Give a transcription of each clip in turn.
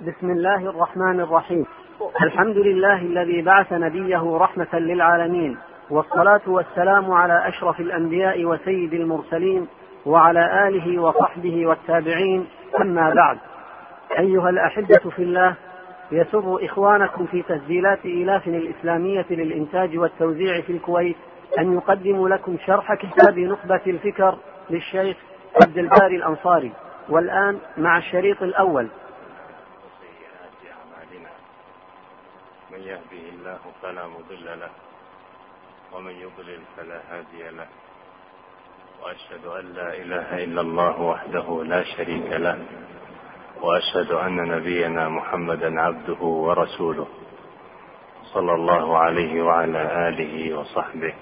بسم الله الرحمن الرحيم. الحمد لله الذي بعث نبيه رحمة للعالمين والصلاة والسلام على أشرف الأنبياء وسيد المرسلين وعلى آله وصحبه والتابعين. أما بعد أيها الأحبة في الله يسر إخوانكم في تسجيلات إيلاف الإسلامية للإنتاج والتوزيع في الكويت أن يقدموا لكم شرح كتاب نخبة الفكر للشيخ عبد الباري الأنصاري والآن مع الشريط الأول من يهده الله فلا مضل له ومن يضلل فلا هادي له. وأشهد أن لا إله إلا الله وحده لا شريك له وأشهد أن نبينا محمدا عبده ورسوله صلى الله عليه وعلى آله وصحبه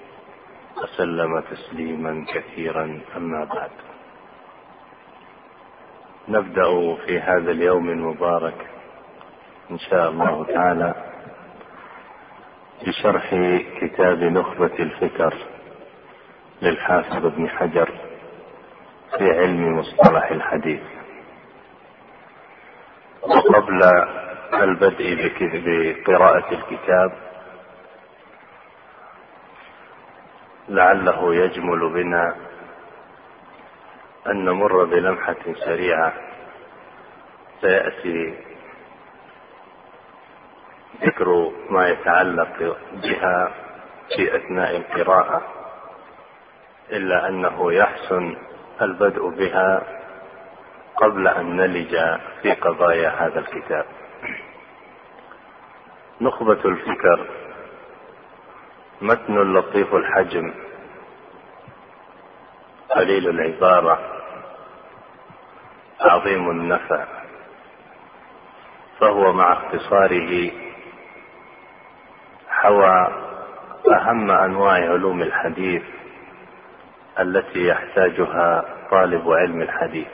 وسلم تسليما كثيرا. أما بعد نبدأ في هذا اليوم المبارك إن شاء الله تعالى بشرح كتاب نخبة الفكر للحافظ ابن حجر في علم مصطلح الحديث. وقبل البدء بقراءة الكتاب لعله يجمل بنا أن نمر بلمحة سريعة. سيأتي ذكر ما يتعلق بها في أثناء القراءة إلا أنه يحسن البدء بها قبل أن نلج في قضايا هذا الكتاب. نخبة الفكر متن لطيف الحجم قليل العبارة عظيم النفع فهو مع اختصاره حوى أهم أنواع علوم الحديث التي يحتاجها طالب علم الحديث.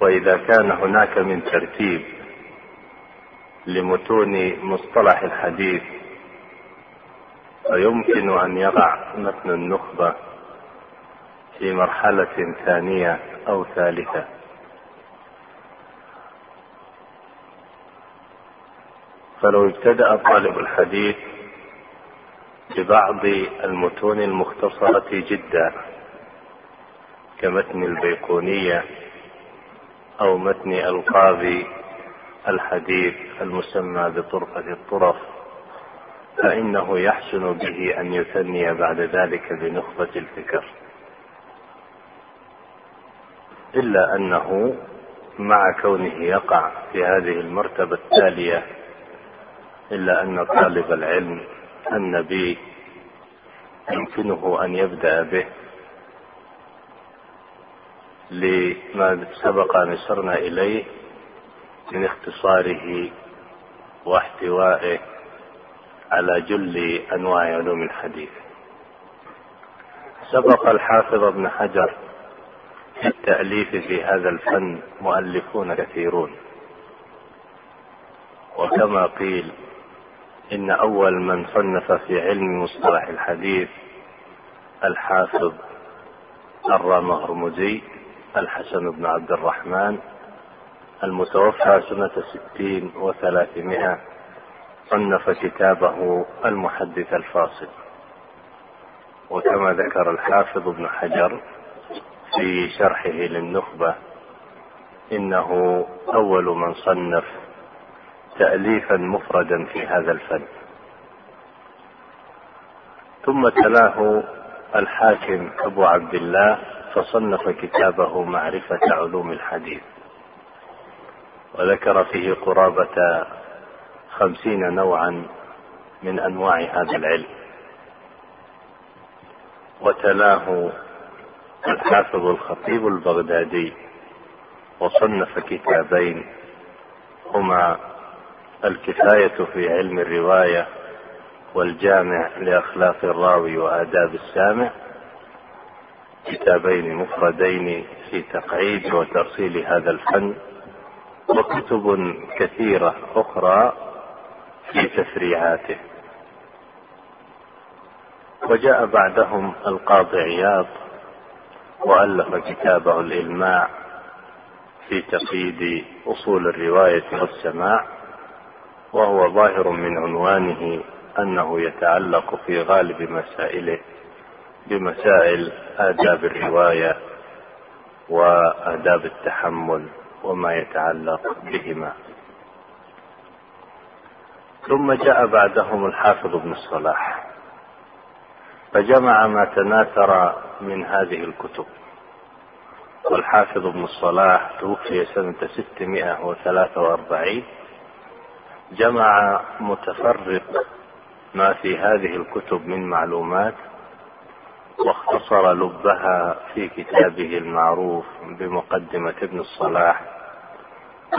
وإذا كان هناك من ترتيب لمتون مصطلح الحديث فيمكن أن يقع متن النخبة في مرحلة ثانية أو ثالثة. فلو ابتدأ طالب الحديث ببعض المتون المختصرة جدا كمتن البيقونية أو متن ألقاب الحديث المسمى بطرفة الطرف فإنه يحسن به أن يثني بعد ذلك بنخبة الفكر. إلا أنه مع كونه يقع في هذه المرتبة التالية إلا أن طالب العلم النبي يمكنه أن يبدأ به. لما سبق أن أشرنا إليه من اختصاره واحتوائه على جل أنواع علوم الحديث. سبق الحافظ ابن حجر في التأليف في هذا الفن مؤلفون كثيرون. وكما قيل إن أول من صنف في علم مصطلح الحديث الحافظ الرامهرمزي الحسن بن عبد الرحمن المتوفى سنة ستين وثلاثمائة صنف كتابه المحدث الفاصل. وكما ذكر الحافظ ابن حجر في شرحه للنخبة إنه أول من صنف تأليفا مفردا في هذا الفن. ثم تلاه الحاكم أبو عبد الله فصنف كتابه معرفة علوم الحديث. وذكر فيه قرابة خمسين نوعا من أنواع هذا العلم. وتلاه الحافظ الخطيب البغدادي وصنف كتابين هما الكفاية في علم الرواية والجامع لأخلاق الراوي وآداب السامع كتابين مفردين في تقعيد وترسيل هذا الفن وكتب كثيرة أخرى في تفريعاته. وجاء بعدهم القاضي عياض وألف كتابه الإلماع في تقييد أصول الرواية والسماع. وهو ظاهر من عنوانه أنه يتعلق في غالب مسائله بمسائل آداب الرواية وآداب التحمل وما يتعلق بهما. ثم جاء بعدهم الحافظ ابن الصلاح فجمع ما تناثر من هذه الكتب. والحافظ ابن الصلاح توفي سنة 643 جمع متفرق ما في هذه الكتب من معلومات واختصر لبها في كتابه المعروف بمقدمة ابن الصلاح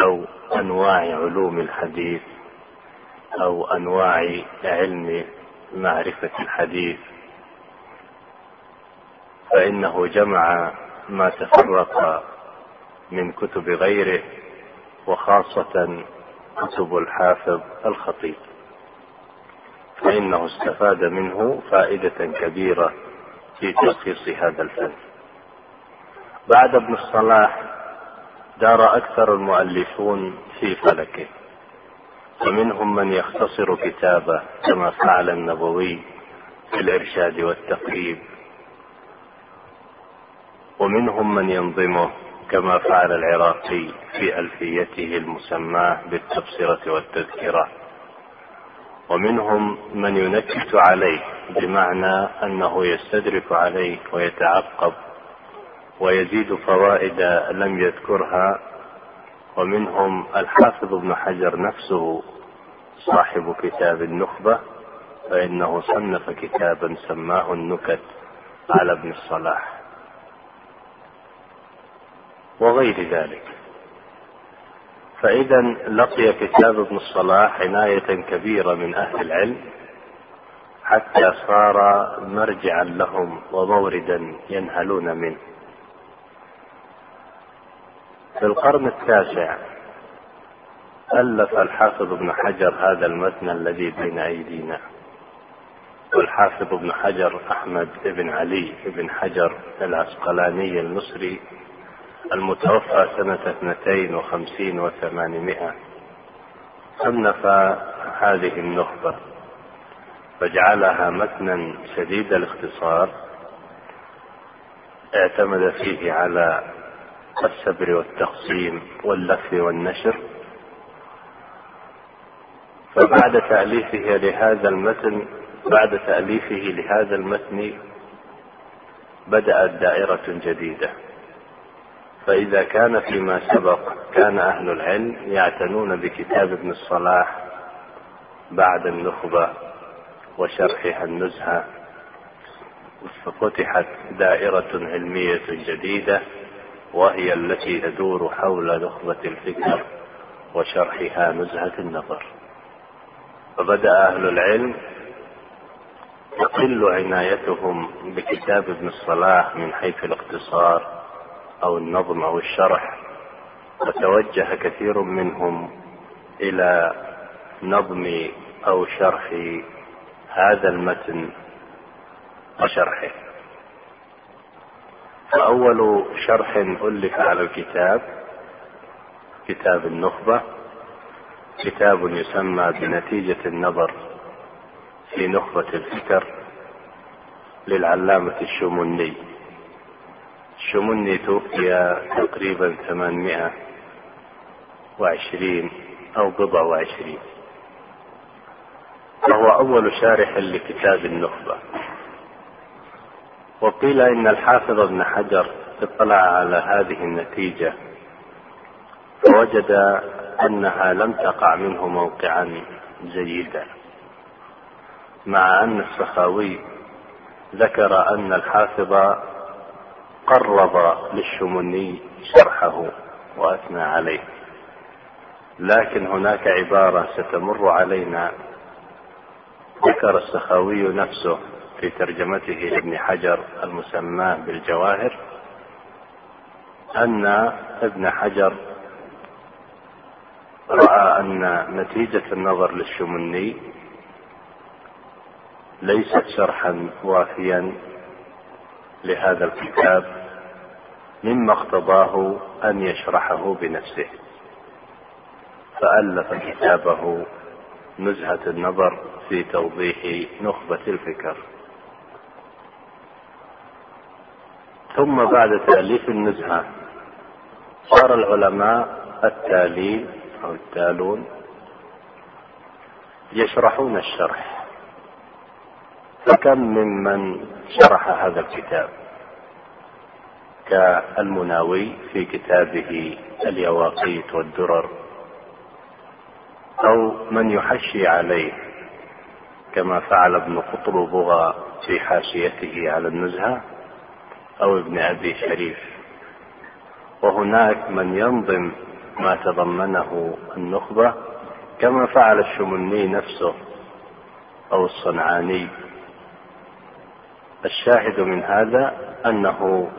أو أنواع علوم الحديث أو أنواع علم معرفة الحديث. فإنه جمع ما تفرق من كتب غيره وخاصة كتب الحافظ الخطيب. فإنه استفاد منه فائدة كبيرة في تلخيص هذا الفن. بعد ابن الصلاح دار أكثر المؤلفون في فلكه ومنهم من يختصر كتابه كما فعل النبوي في الإرشاد والتقريب ومنهم من ينظمه كما فعل العراقي في ألفيته المسماة بالتبصرة والتذكرة. ومنهم من ينكت عليه بمعنى أنه يستدرك عليه ويتعقب ويزيد فوائد لم يذكرها. ومنهم الحافظ ابن حجر نفسه صاحب كتاب النخبة فإنه صنف كتابا سماه النكت على ابن الصلاح. وغير ذلك. فإذا لقي كتاب ابن الصلاح عناية كبيرة من أهل العلم حتى صار مرجعا لهم وموردا ينهلون منه. في القرن التاسع ألف الحافظ ابن حجر هذا المتن الذي بين أيدينا. والحافظ ابن حجر أحمد بن علي بن حجر العسقلاني المصري المتوفى سنة اثنتين وخمسين وثمانمائة. صنف هذه النخبة فجعلها متنا شديد الاختصار اعتمد فيه على السبر والتقسيم واللف والنشر. فبعد تأليفه لهذا المتن بعد تأليفه لهذا المتن بدأت دائرة جديدة. فإذا كان فيما سبق كان أهل العلم يعتنون بكتاب ابن الصلاح بعد النخبة وشرحها النزهة ففتحت دائرة علمية جديدة وهي التي تدور حول نخبة الفكر وشرحها نزهة النظر. فبدأ أهل العلم تقل عنايتهم بكتاب ابن الصلاح من حيث الاقتصار أو النظم أو الشرح وتوجه كثير منهم إلى نظم أو شرح هذا المتن وشرحه. فأول شرح ألف على الكتاب كتاب النخبة كتاب يسمى بنتيجة النظر في نخبة الفكر للعلامة الشمني الشمني توفي تقريبا ثمانمائة وعشرين أو بضع وعشرين. وهو أول شارح لكتاب النخبة. وقيل إن الحافظ ابن حجر اطلع على هذه النتيجة فوجد أنها لم تقع منه موقعا جيدا مع أن السخاوي ذكر أن الحافظ قرب للشمني شرحه وأثنى عليه. لكن هناك عبارة ستمر علينا. ذكر السخاوي نفسه في ترجمته لابن حجر المسماه بالجواهر أن ابن حجر رأى أن نتيجة النظر للشمني ليست شرحا وافيا. لهذا الكتاب مما اقتضاه أن يشرحه بنفسه. فألف كتابه نزهة النظر في توضيح نخبة الفكر. ثم بعد تأليف النزهة صار العلماء التالين أو التالون يشرحون الشرح. فكم ممن شرح هذا الكتاب؟ كالمناوي في كتابه اليواقيت والدرر أو من يحشي عليه كما فعل ابن قطر بغى في حاشيته على النزهة أو ابن أبي شريف. وهناك من ينظم ما تضمنه النخبة كما فعل الشمني نفسه أو الصنعاني. الشاهد من هذا أنه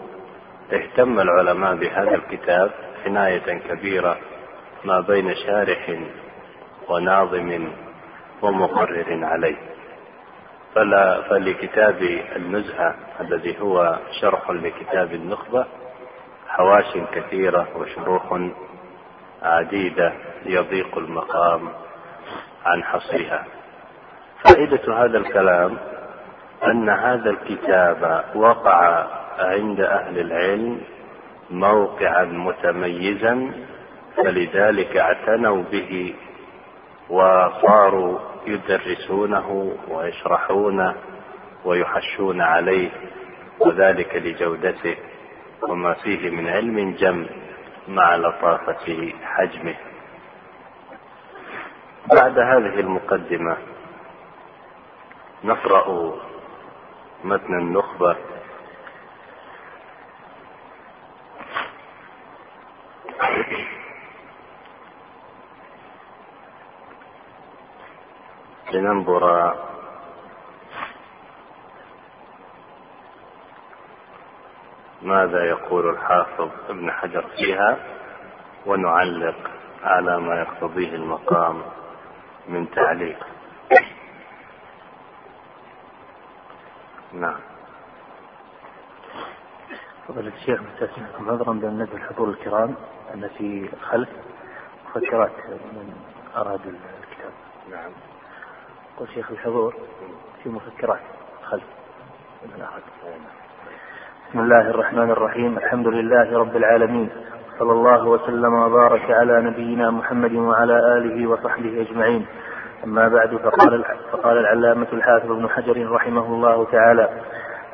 اهتم العلماء بهذا الكتاب عناية كبيرة ما بين شارح وناظم ومقرر عليه. فلا فلكتاب النزهة الذي هو شرح لكتاب النخبة حواش كثيرة وشروح عديدة يضيق المقام عن حصرها. فائدة هذا الكلام أن هذا الكتاب وقع عند أهل العلم موقعا متميزا فلذلك اعتنوا به وصاروا يدرسونه ويشرحونه ويحشون عليه وذلك لجودته وما فيه من علم جم مع لطافة حجمه. بعد هذه المقدمة نقرأ متن النخبة. لننظر ماذا يقول الحافظ ابن حجر فيها ونعلق على ما يقتضيه المقام من تعليق. نعم. فضل الشيخ مستسمعكم عذرا بأن الحضور الكرام أن في الخلف مفكرات من أراد الكتاب. نعم. قل شيخ الحضور في مفكرات خلف من أراد بسم الله الرحمن الرحيم الحمد لله رب العالمين صلى الله وسلم وبارك على نبينا محمد وعلى آله وصحبه أجمعين. أما بعد فقال فقال العلامة الحافظ ابن حجر رحمه الله تعالى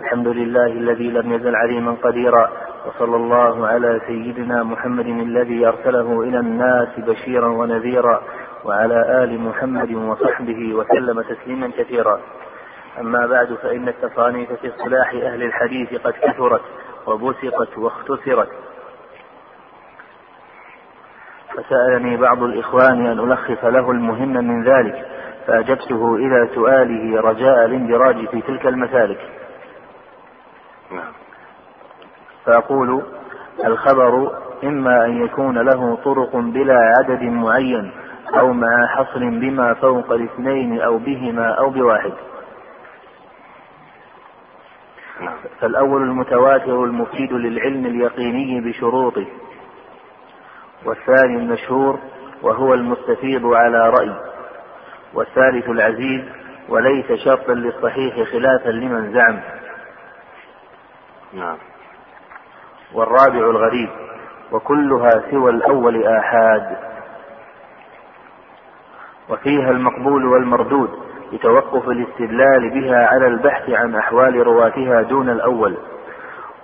الحمد لله الذي لم يزل عليما قديرا وصلى الله على سيدنا محمد الذي أرسله إلى الناس بشيرا ونذيرا وعلى آل محمد وصحبه وسلم تسليما كثيرا. أما بعد فإن التصانيف في اصطلاح أهل الحديث قد كثرت وبسطت واختصرت. فسألني بعض الإخوان أن ألخص له المهم من ذلك فأجبته إلى سؤاله رجاء الاندراج في تلك المسالك. نعم. فأقول الخبر إما أن يكون له طرق بلا عدد معين أو مع حصر بما فوق الاثنين أو بهما أو بواحد. نعم. فالأول المتواتر المفيد للعلم اليقيني بشروطه. والثاني المشهور وهو المستفيض على رأي والثالث العزيز وليس شرطا للصحيح خلافا لمن زعم. نعم. والرابع الغريب وكلها سوى الأول آحاد. وفيها المقبول والمردود لتوقف الاستدلال بها على البحث عن أحوال رواتها دون الأول.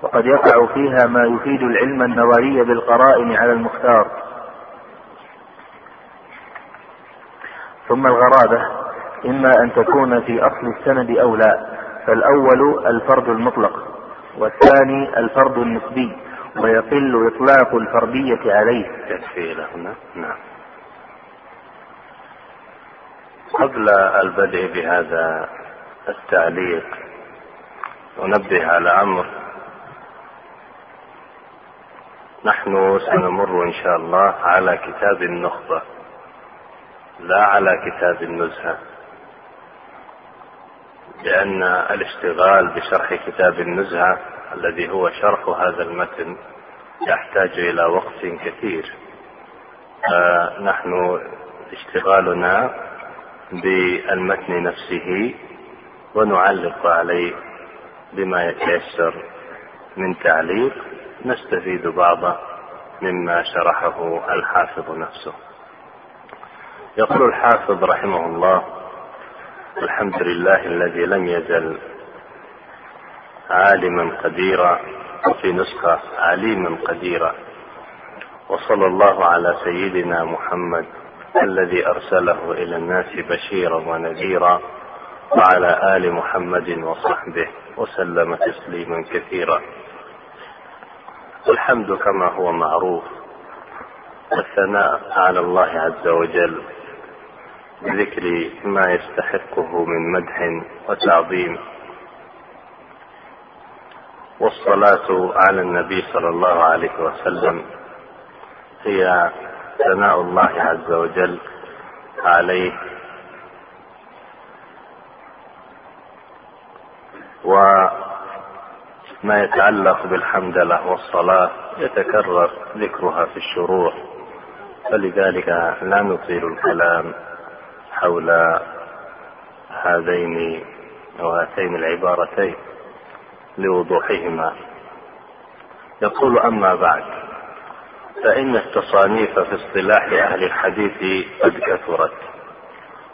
وقد يقع فيها ما يفيد العلم النظري بالقرائن على المختار. ثم الغرابة إما أن تكون في أصل السند أو لا فالأول الفرد المطلق والثاني الفرد النسبي ويقل إطلاق الفردية عليه. هنا؟ نعم. قبل البدء بهذا التعليق أنبه على أمر نحن سنمر إن شاء الله على كتاب النخبة لا على كتاب النزهة لأن الاشتغال بشرح كتاب النزهة الذي هو شرح هذا المتن يحتاج إلى وقت كثير. فنحن اشتغالنا بالمتن نفسه ونعلق عليه بما يتيسر من تعليق نستفيد بعض مما شرحه الحافظ نفسه. يقول الحافظ رحمه الله الحمد لله الذي لم يزل عالما قديرا وفي نسخة عليما قديرا. وصلى الله على سيدنا محمد الذي أرسله إلى الناس بشيرا ونذيرا وعلى آل محمد وصحبه وسلم تسليما كثيرا. الحمد كما هو معروف. الثناء على الله عز وجل بذكر ما يستحقه من مدح وتعظيم. والصلاة على النبي صلى الله عليه وسلم هي ثناء الله عز وجل عليه. وما يتعلق بالحمدلة والصلاة يتكرر ذكرها في الشروع. فلذلك لا نطيل الكلام حول هذين أو هاتين العبارتين لوضوحهما. يقول أما بعد فإن التصانيف في اصطلاح أهل الحديث قد كثرت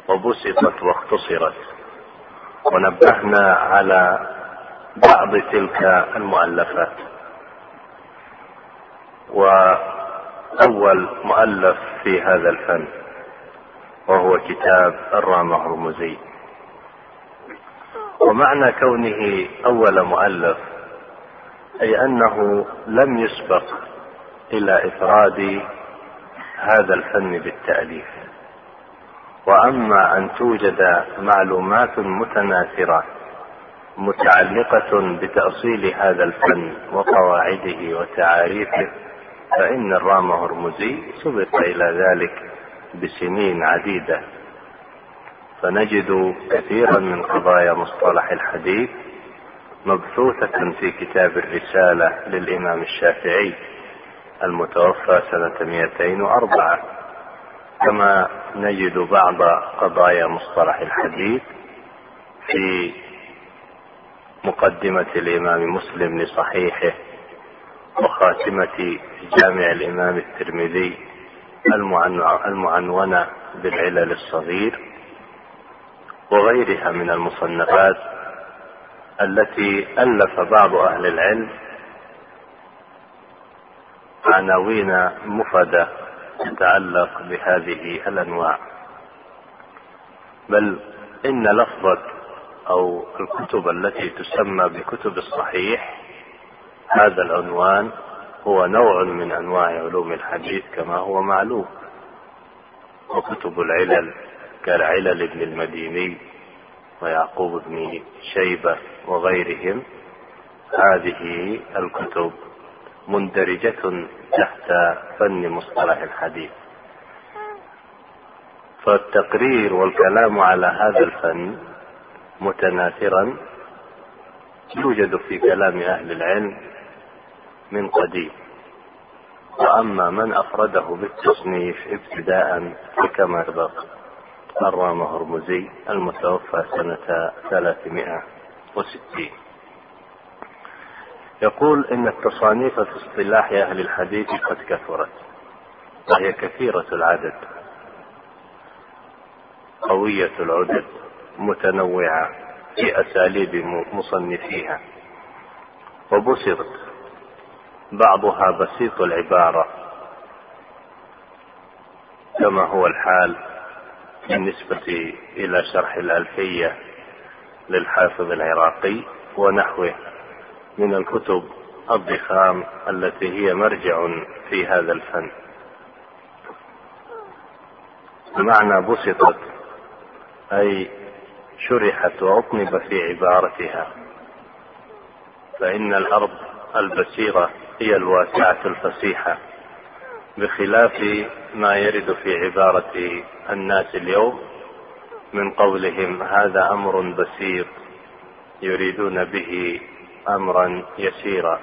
وبسطت واختصرت ونبهنا على بعض تلك المؤلفات. وأول مؤلف في هذا الفن وهو كتاب الرامة هرمزي ومعنى كونه أول مؤلف أي أنه لم يسبق إلى إفراد هذا الفن بالتأليف. وأما أن توجد معلومات متناثرة متعلقة بتأصيل هذا الفن وقواعده وتعاريفه فإن الرام هرمزي سبق إلى ذلك بسنين عديدة. فنجد كثيرا من قضايا مصطلح الحديث مبثوثة في كتاب الرسالة للإمام الشافعي المتوفى سنة 204 كما نجد بعض قضايا مصطلح الحديث في مقدمة الإمام مسلم لصحيحه وخاتمة جامع الإمام الترمذي المعنونة بالعلل الصغير وغيرها من المصنفات التي ألف بعض أهل العلم عناوين مفردة تتعلق بهذه الأنواع. بل إن لفظة أو الكتب التي تسمى بكتب الصحيح هذا العنوان هو نوع من أنواع علوم الحديث كما هو معلوم. وكتب العلل كالعلل ابن المديني ويعقوب بن شيبة وغيرهم. هذه الكتب مندرجة تحت فن مصطلح الحديث. فالتقرير والكلام على هذا الفن متناثرا يوجد في كلام أهل العلم من قديم. وأما من أفرده بالتصنيف ابتداء فكما سبق الرام هرمزي المتوفى سنة 360 يقول إن التصانيف في اصطلاح أهل الحديث قد كثرت وهي كثيرة العدد قوية العدد متنوعة في أساليب مصنفيها. وبسطت بعضها بسيط العبارة كما هو الحال بالنسبة إلى شرح الألفية للحافظ العراقي ونحوه من الكتب الضخام التي هي مرجع في هذا الفن. بمعنى بسطت أي شرحت وأطنب في عبارتها. فإن الأرض البسيرة هي الواسعة الفسيحة بخلاف ما يرد في عبارة الناس اليوم من قولهم هذا أمر بسيط يريدون به أمرا يسيرا.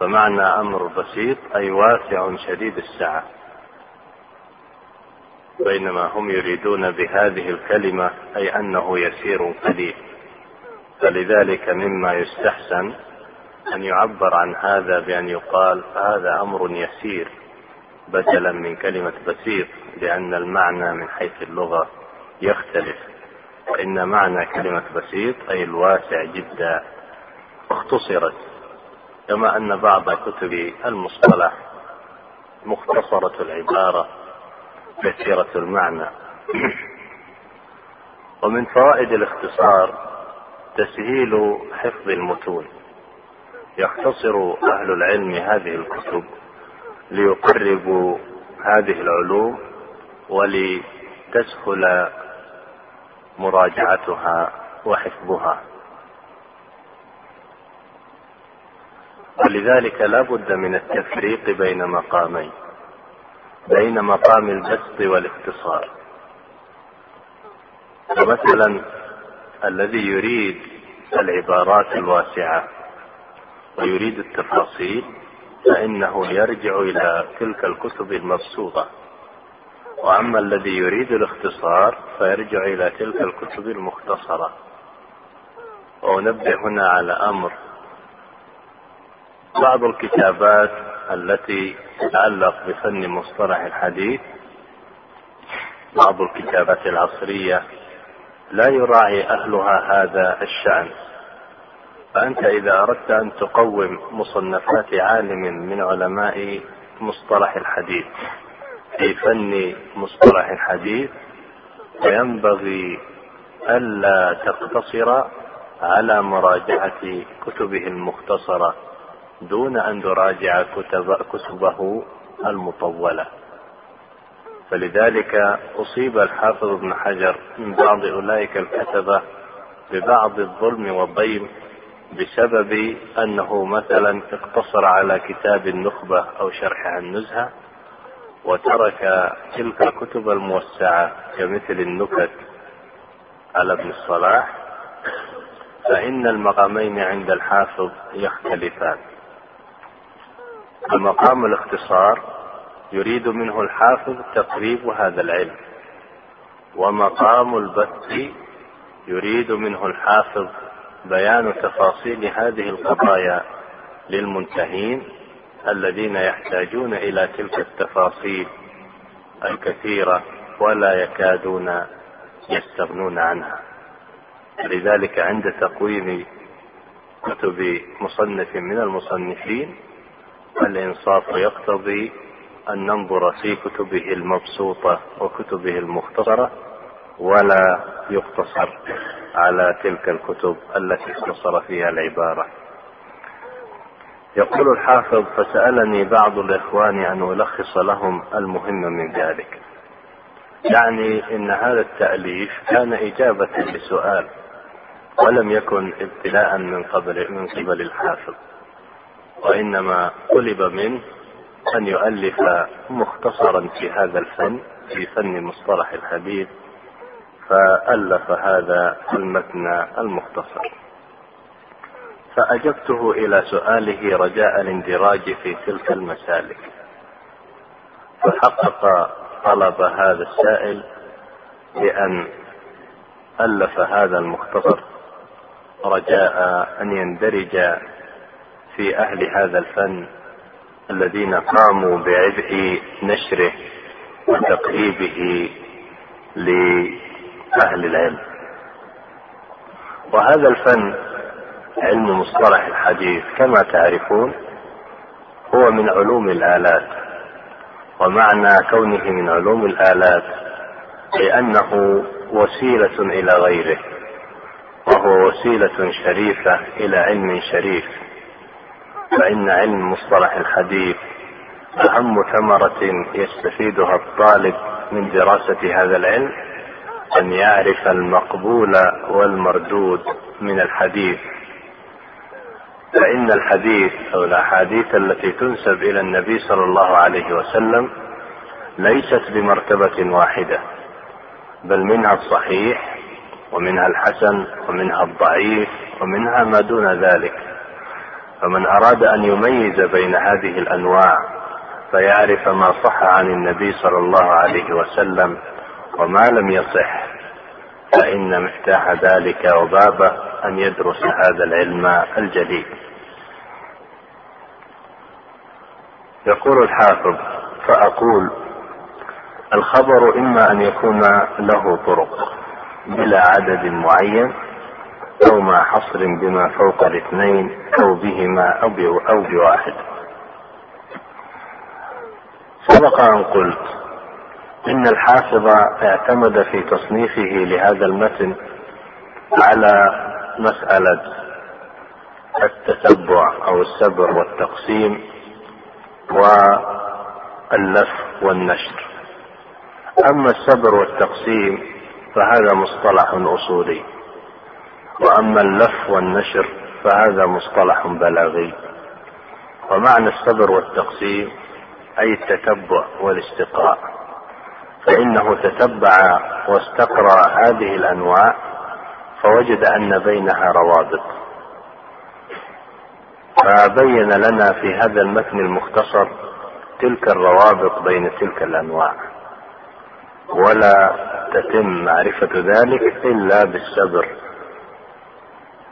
فمعنى أمر بسيط أي واسع شديد السعة بينما هم يريدون بهذه الكلمة أي أنه يسير قليل. فلذلك مما يستحسن أن يعبر عن هذا بأن يقال هذا أمر يسير بدلا من كلمة بسيط لأن المعنى من حيث اللغة يختلف. فإن معنى كلمة بسيط أي الواسع جدا اختصرت. كما أن بعض كتب المصطلح مختصرة العبارة كثيرة المعنى. ومن فوائد الاختصار تسهيل حفظ المتون. يختصر أهل العلم هذه الكتب ليقربوا هذه العلوم ولتسهل مراجعتها وحفظها. ولذلك لا بد من التفريق بين مقامين. بين مقام البسط والاختصار فمثلا الذي يريد العبارات الواسعة ويريد التفاصيل فإنه يرجع إلى تلك الكتب المبسوطة. وأما الذي يريد الاختصار فيرجع إلى تلك الكتب المختصرة. وأنبه هنا على أمر. بعض الكتابات التي تتعلق بفن مصطلح الحديث. بعض الكتابات العصرية لا يراعي أهلها هذا الشأن. فأنت إذا أردت أن تقوم مصنفات عالم من علماء مصطلح الحديث في فن مصطلح الحديث فينبغي ألا تقتصر على مراجعة كتبه المختصرة. دون أن تراجع كتب كتبه المطولة. فلذلك أصيب الحافظ ابن حجر من بعض أولئك الكتبة ببعض الظلم والضيم بسبب أنه مثلا اقتصر على كتاب النخبة أو شرحها النزهة وترك تلك الكتب الموسعة كمثل النكت على ابن الصلاح فإن المقامين عند الحافظ يختلفان. فمقام الاختصار يريد منه الحافظ تقريب هذا العلم. ومقام البث يريد منه الحافظ بيان تفاصيل هذه القضايا للمنتهين الذين يحتاجون إلى تلك التفاصيل الكثيرة ولا يكادون يستغنون عنها. لذلك عند تقويم كتب مصنف من المصنفين الإنصاف يقتضي أن ننظر في كتبه المبسوطة وكتبه المختصرة ولا يقتصر على تلك الكتب التي اختصر فيها العبارة. يقول الحافظ فسألني بعض الإخوان أن ألخص لهم المهم من ذلك. يعني إن هذا التأليف كان إجابة لسؤال ولم يكن ابتلاء من قبل من قبل الحافظ. وإنما طلب منه أن يؤلف مختصرا في هذا الفن في فن مصطلح الحديث فألف هذا المتن المختصر. فأجبته إلى سؤاله رجاء الاندراج في تلك المسالك. فحقق طلب هذا السائل بأن ألف هذا المختصر رجاء أن يندرج في أهل هذا الفن الذين قاموا بعبء نشره وتقريبه لأهل العلم. وهذا الفن علم مصطلح الحديث كما تعرفون هو من علوم الآلات. ومعنى كونه من علوم الآلات لأنه وسيلة إلى غيره وهو وسيلة شريفة إلى علم شريف. فإن علم مصطلح الحديث أهم ثمرة يستفيدها الطالب من دراسة هذا العلم أن يعرف المقبول والمردود من الحديث. فإن الحديث أو الأحاديث التي تنسب إلى النبي صلى الله عليه وسلم ليست بمرتبة واحدة بل منها الصحيح ومنها الحسن ومنها الضعيف ومنها ما دون ذلك. فمن أراد أن يميز بين هذه الأنواع فيعرف ما صح عن النبي صلى الله عليه وسلم وما لم يصح فإن مفتاح ذلك وبابه أن يدرس هذا العلم الجديد. يقول الحافظ فأقول الخبر إما أن يكون له طرق بلا عدد معين أو مع حصر بما فوق الاثنين أو بهما أو أو بواحد. سبق أن قلت إن الحافظ اعتمد في تصنيفه لهذا المتن على مسألة التتبع أو السبر والتقسيم واللف والنشر. أما السبر والتقسيم فهذا مصطلح أصولي وأما اللف والنشر فهذا مصطلح بلاغي. ومعنى الصبر والتقسيم أي التتبع والاستقراء. فإنه تتبع واستقرأ هذه الأنواع فوجد أن بينها روابط. فبين لنا في هذا المتن المختصر تلك الروابط بين تلك الأنواع. ولا تتم معرفة ذلك إلا بالصبر.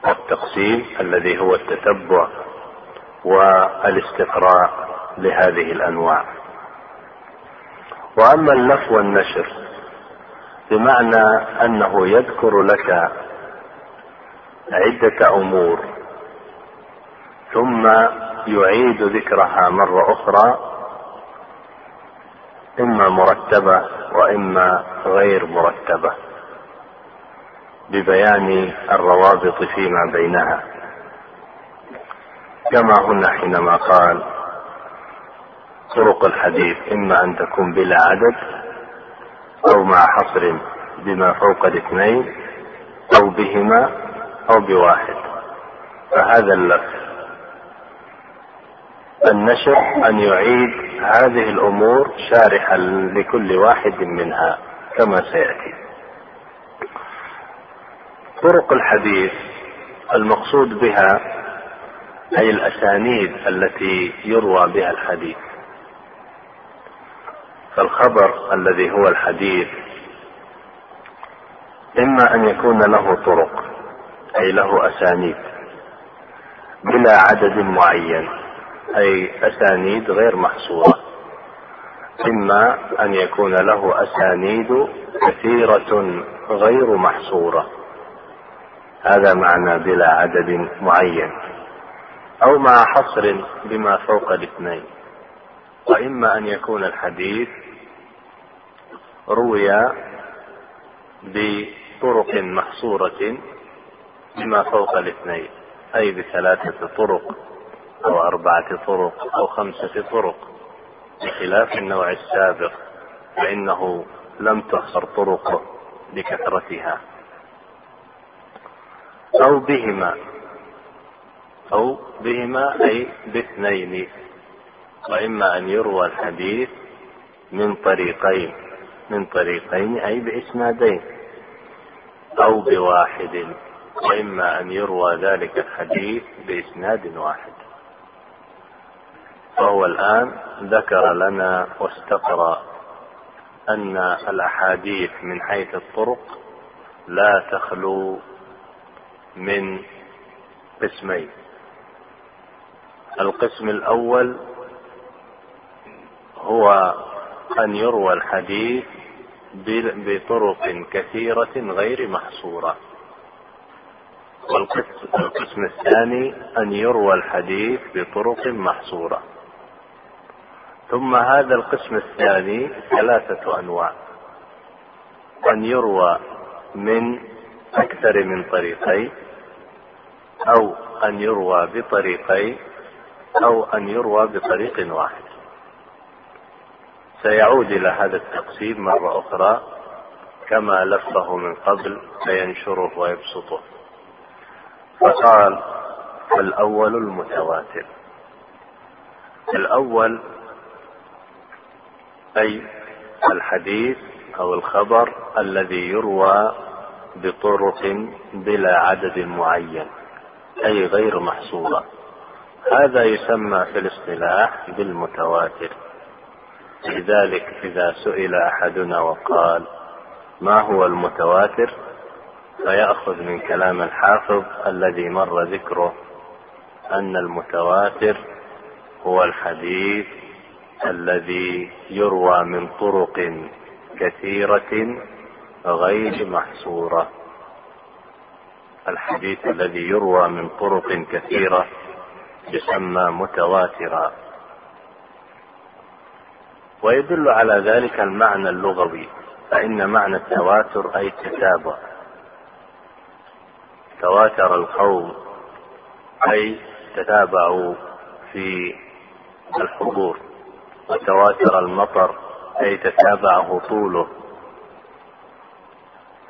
التقسيم الذي هو التتبع والاستقراء لهذه الأنواع. وأما اللف والنشر بمعنى أنه يذكر لك عدة أمور ثم يعيد ذكرها مرة أخرى إما مرتبة وإما غير مرتبة. ببيان الروابط فيما بينها. كما هنا حينما قال طرق الحديث إما أن تكون بلا عدد أو مع حصر بما فوق الاثنين أو بهما أو بواحد. فهذا اللف النشر أن يعيد هذه الأمور شارحا لكل واحد منها كما سيأتي. طرق الحديث المقصود بها أي الأسانيد التي يروى بها الحديث. فالخبر الذي هو الحديث إما أن يكون له طرق أي له أسانيد بلا عدد معين أي أسانيد غير محصورة. إما أن يكون له أسانيد كثيرة غير محصورة. هذا معنى بلا عدد معين أو مع حصر بما فوق الاثنين. وإما أن يكون الحديث روي بطرق محصورة بما فوق الاثنين أي بثلاثة طرق أو أربعة طرق أو خمسة طرق بخلاف النوع السابق فإنه لم تحصر طرقه بكثرتها أو بهما. أو بهما أي باثنين. وإما أن يروى الحديث من طريقين. من طريقين أي بإسنادين. أو بواحد. وإما أن يروى ذلك الحديث بإسناد واحد. فهو الآن ذكر لنا واستقرأ أن الأحاديث من حيث الطرق لا تخلو من قسمين. القسم الأول هو أن يروى الحديث بطرق كثيرة غير محصورة. والقسم الثاني أن يروى الحديث بطرق محصورة. ثم هذا القسم الثاني ثلاثة أنواع. أن يروى من أكثر من طريقين أو أن يروى بطريقين أو أن يروى بطريق واحد. سيعود إلى هذا التقسيم مرة أخرى كما لفه من قبل فينشره ويبسطه. فقال الأول المتواتر. الأول أي الحديث أو الخبر الذي يروى بطرق بلا عدد معين أي غير محصورة. هذا يسمى في الاصطلاح بالمتواتر. لذلك إذا سئل أحدنا وقال ما هو المتواتر? فيأخذ من كلام الحافظ الذي مر ذكره أن المتواتر هو الحديث الذي يروى من طرق كثيرة غير محصورة. الحديث الذي يروى من طرق كثيرة يسمى متواترا. ويدل على ذلك المعنى اللغوي فإن معنى التواتر أي التتابع. تواتر القوم أي تتابعوا في الحضور. وتواتر المطر أي تتابعه طوله.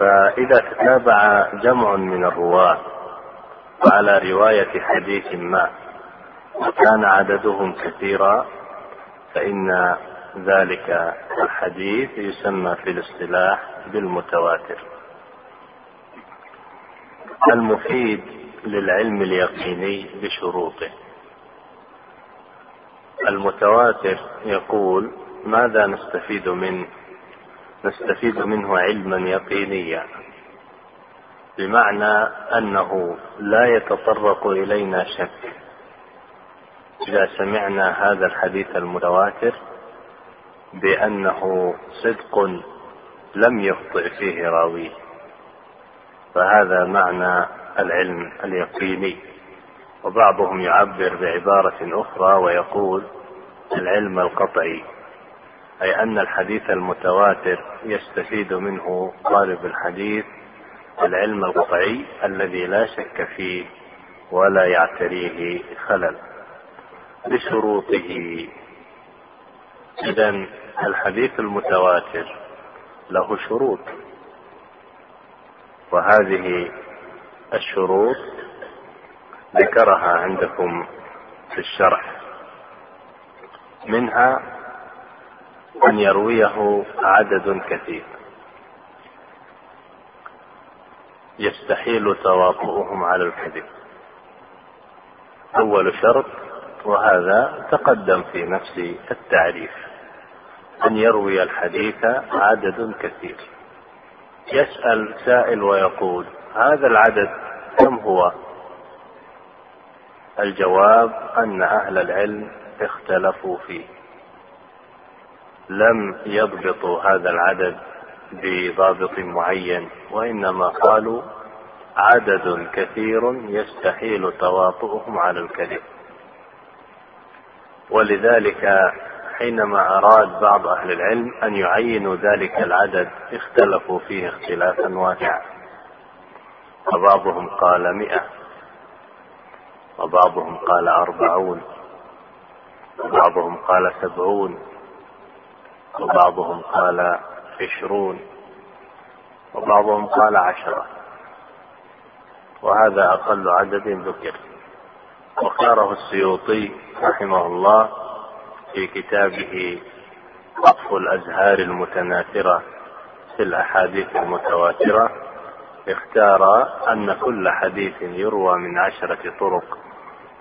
فإذا تتابع جمع من الرواة على رواية حديث ما وكان عددهم كثيرا فإن ذلك الحديث يسمى في الاصطلاح بالمتواتر. المفيد للعلم اليقيني بشروطه. المتواتر يقول ماذا نستفيد منه نستفيد منه علما يقينيا. بمعنى أنه لا يتطرق إلينا شك. إذا سمعنا هذا الحديث المتواتر بأنه صدق لم يخطئ فيه راويه. فهذا معنى العلم اليقيني. وبعضهم يعبر بعبارة أخرى ويقول العلم القطعي. أي أن الحديث المتواتر يستفيد منه طالب الحديث العلم القطعي الذي لا شك فيه ولا يعتريه خلل بشروطه إذا الحديث المتواتر له شروط وهذه الشروط ذكرها عندكم في الشرح. منها أن يرويه عدد كثير. يستحيل تواطؤهم على الكذب. أول شرط وهذا تقدم في نفس التعريف أن يروي الحديث عدد كثير. يسأل سائل ويقول هذا العدد كم هو؟ الجواب أن أهل العلم اختلفوا فيه. لم يضبطوا هذا العدد بضابط معين وإنما قالوا عدد كثير يستحيل تواطؤهم على الكذب. ولذلك حينما أراد بعض أهل العلم أن يعينوا ذلك العدد اختلفوا فيه اختلافا واسعا. فبعضهم قال مئة وبعضهم قال أربعون وبعضهم قال سبعون. وبعضهم قال عشرون وبعضهم قال عشرة. وهذا أقل عدد ذكر. واختاره السيوطي رحمه الله في كتابه عطف الأزهار المتناثرة في الأحاديث المتواترة اختار أن كل حديث يروى من عشرة طرق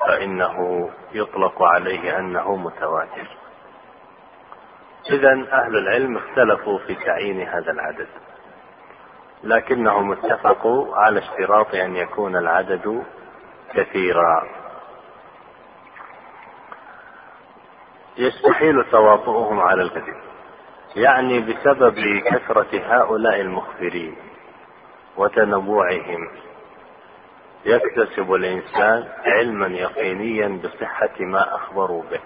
فإنه يطلق عليه أنه متواتر. إذا أهل العلم اختلفوا في تعيين هذا العدد. لكنهم اتفقوا على اشتراط أن يكون العدد كثيرا. يستحيل تواطؤهم على الكذب يعني بسبب كثرة هؤلاء المخبرين وتنوعهم. يكتسب الإنسان علما يقينيا بصحة ما أخبروا به.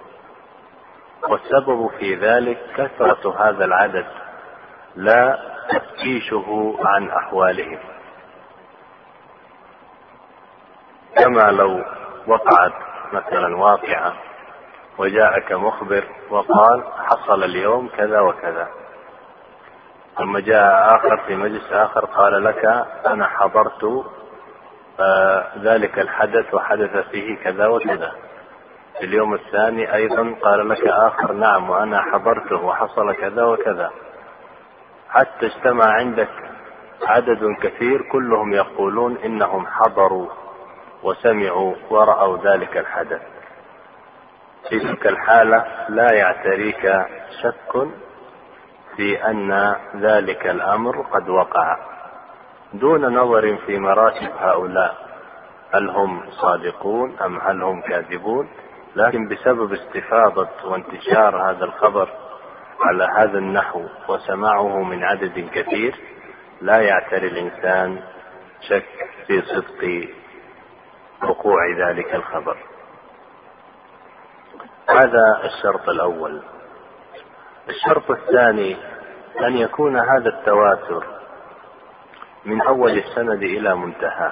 والسبب في ذلك كثرة هذا العدد لا تفتيشه عن أحوالهم. كما لو وقعت مثلا واقعة وجاءك مخبر وقال حصل اليوم كذا وكذا ثم جاء آخر في مجلس آخر قال لك أنا حضرت آه ذلك الحدث وحدث فيه كذا وكذا. في اليوم الثاني أيضا قال لك آخر نعم وأنا حضرته وحصل كذا وكذا. حتى اجتمع عندك عدد كثير كلهم يقولون إنهم حضروا وسمعوا ورأوا ذلك الحدث. في تلك الحالة لا يعتريك شك في أن ذلك الأمر قد وقع. دون نظر في مراتب هؤلاء هل هم صادقون أم هل هم كاذبون؟ لكن بسبب استفاضة وانتشار هذا الخبر على هذا النحو وسماعه من عدد كثير لا يعتري الإنسان شك في صدق وقوع ذلك الخبر. هذا الشرط الأول. الشرط الثاني أن يكون هذا التواتر من أول السند إلى منتهى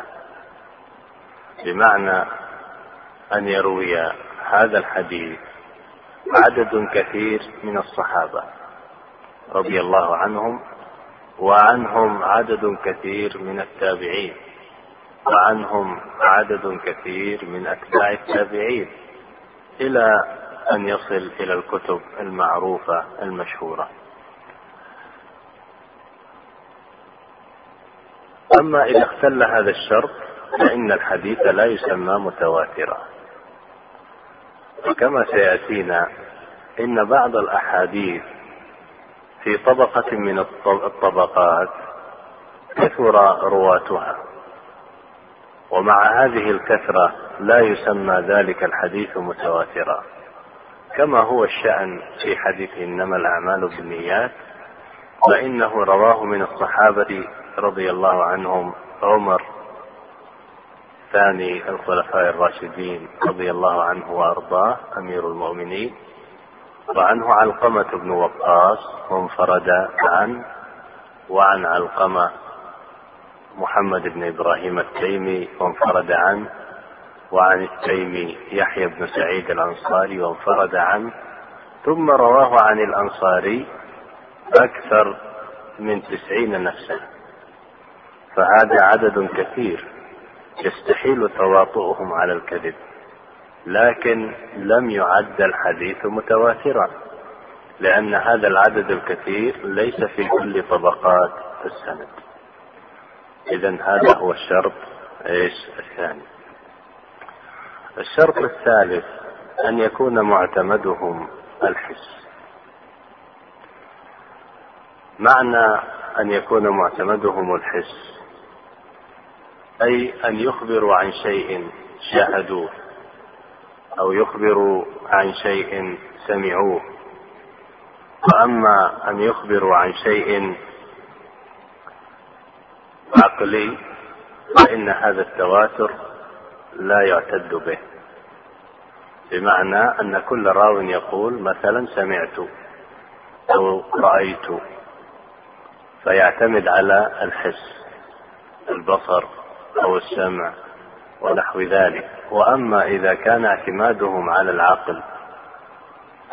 بمعنى أن يروي هذا الحديث عدد كثير من الصحابة رضي الله عنهم وعنهم عدد كثير من التابعين وعنهم عدد كثير من أتباع التابعين إلى أن يصل إلى الكتب المعروفة المشهورة. أما إذا اختل هذا الشرط فإن الحديث لا يسمى متواترا. وكما سيأتينا إن بعض الأحاديث في طبقة من الطبقات كثر رواتها ومع هذه الكثرة لا يسمى ذلك الحديث متواترا. كما هو الشأن في حديث إنما الأعمال بالنيات فإنه رواه من الصحابة رضي الله عنهم عمر ثاني الخلفاء الراشدين رضي الله عنه وأرضاه أمير المؤمنين. وعنه علقمة بن وقاص وانفرد عنه وعن علقمة محمد بن إبراهيم التيمي وانفرد عنه وعن التيمي يحيى بن سعيد الأنصاري وانفرد عنه ثم رواه عن الأنصاري أكثر من تسعين نفسا. فهذا عدد كثير. يستحيل تواطؤهم على الكذب. لكن لم يعد الحديث متواترا لأن هذا العدد الكثير ليس في كل طبقات السند. إذا هذا هو الشرط. إيش؟ الثاني. الشرط الثالث أن يكون معتمدهم الحس. معنى أن يكون معتمدهم الحس أي أن يخبروا عن شيء شاهدوه أو يخبروا عن شيء سمعوه. وأما أن يخبروا عن شيء عقلي فإن هذا التواتر لا يعتد به. بمعنى أن كل راو يقول مثلا سمعت أو رأيت فيعتمد على الحس البصر أو السمع ونحو ذلك. وأما إذا كان اعتمادهم على العقل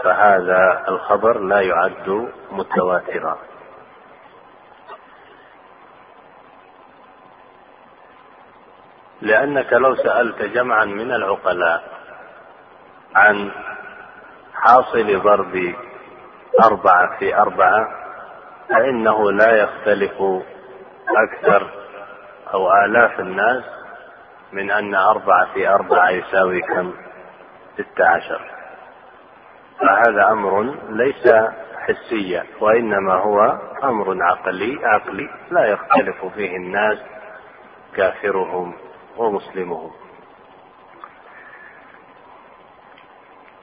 فهذا الخبر لا يعد متواترا. لأنك لو سألت جمعا من العقلاء عن حاصل ضرب أربعة في أربعة فإنه لا يختلف أكثر أو آلاف الناس من أن أربعة في أربعة يساوي كم؟ ستة عشر. فهذا أمر ليس حسيا وإنما هو أمر عقلي عقلي لا يختلف فيه الناس كافرهم ومسلمهم.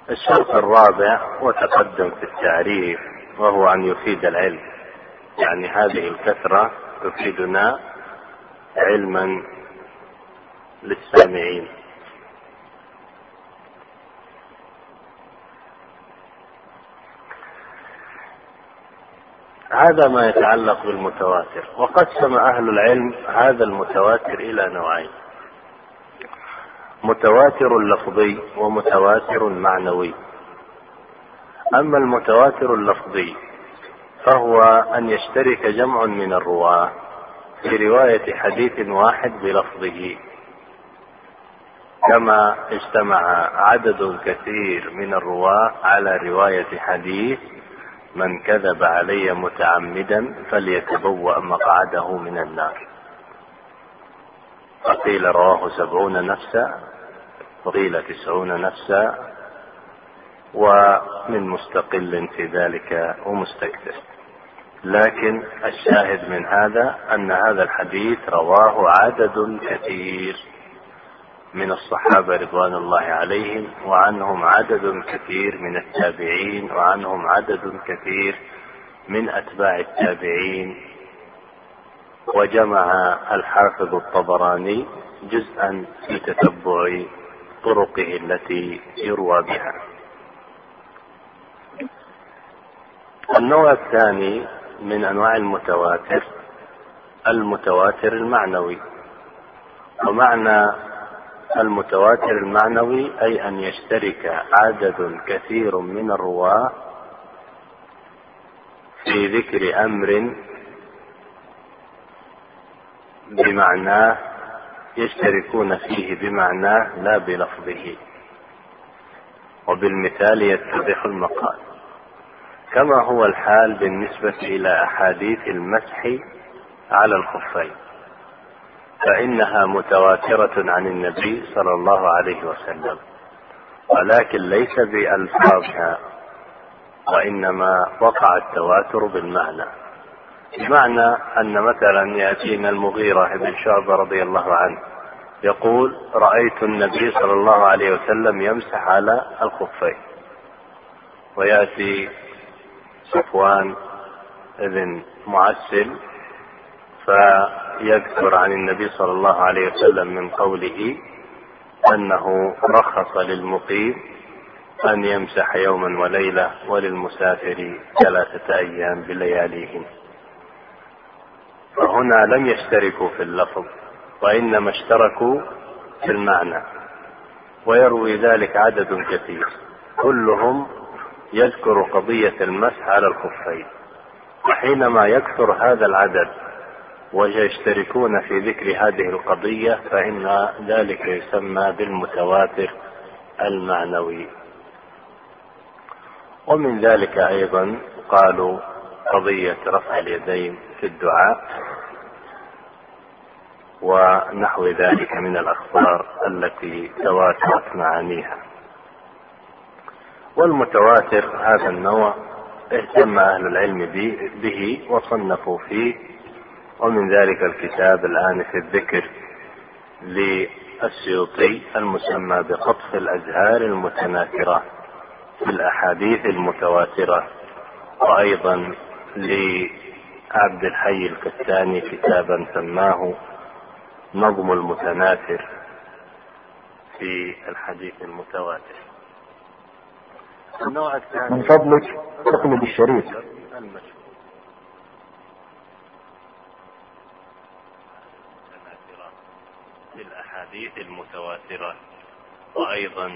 الشرط الرابع وتقدم في التعريف وهو أن يفيد العلم. يعني هذه الكثرة تفيدنا علما للسامعين. هذا ما يتعلق بالمتواتر. وقسم أهل العلم هذا المتواتر إلى نوعين. متواتر لفظي ومتواتر معنوي. أما المتواتر اللفظي فهو أن يشترك جمع من الرواة. في رواية حديث واحد بلفظه. كما اجتمع عدد كثير من الرواة على رواية حديث من كذب علي متعمدا فليتبوأ مقعده من النار. فقيل رواه سبعون نفسا وقيل تسعون نفسا ومن مستقل في ذلك ومستكثر. لكن الشاهد من هذا أن هذا الحديث رواه عدد كثير من الصحابة رضوان الله عليهم وعنهم عدد كثير من التابعين وعنهم عدد كثير من أتباع التابعين. وجمع الحافظ الطبراني جزءا في تتبع طرقه التي يروى بها. النوع الثاني من أنواع المتواتر المتواتر المعنوي. ومعنى المتواتر المعنوي أي أن يشترك عدد كثير من الرواة في ذكر أمر بمعناه يشتركون فيه بمعناه لا بلفظه. وبالمثال يتضح المقال. كما هو الحال بالنسبة إلى أحاديث المسح على الخفين فإنها متواترة عن النبي صلى الله عليه وسلم ولكن ليس بألفاظها وإنما وقع التواتر بالمعنى. بمعنى أن مثلا يأتينا المغيرة بن شعبة رضي الله عنه يقول رأيت النبي صلى الله عليه وسلم يمسح على الخفين ويأتي صفوان بن معسل فيذكر عن النبي صلى الله عليه وسلم من قوله أنه رخص للمقيم أن يمسح يوما وليلة وللمسافر ثلاثة أيام بلياليهم فهنا لم يشتركوا في اللفظ وإنما اشتركوا في المعنى ويروي ذلك عدد كثير كلهم يذكر قضية المسح على الخفين وحينما يكثر هذا العدد ويشتركون في ذكر هذه القضية فإن ذلك يسمى بالمتواتر المعنوي. ومن ذلك أيضا قالوا قضية رفع اليدين في الدعاء ونحو ذلك من الأخبار التي تواترت معانيها. والمتواتر هذا النوع اهتم أهل العلم به وصنفوا فيه. ومن ذلك الكتاب الآن في الذكر للسيوطي المسمى بقطف الأزهار المتناثرة في الأحاديث المتواترة. وأيضا لعبد الحي الكتاني كتابا سماه نظم المتناثر في الحديث المتواتر. النوع الثاني من فضلك اقلب الشريط في الأحاديث المتواترة وأيضا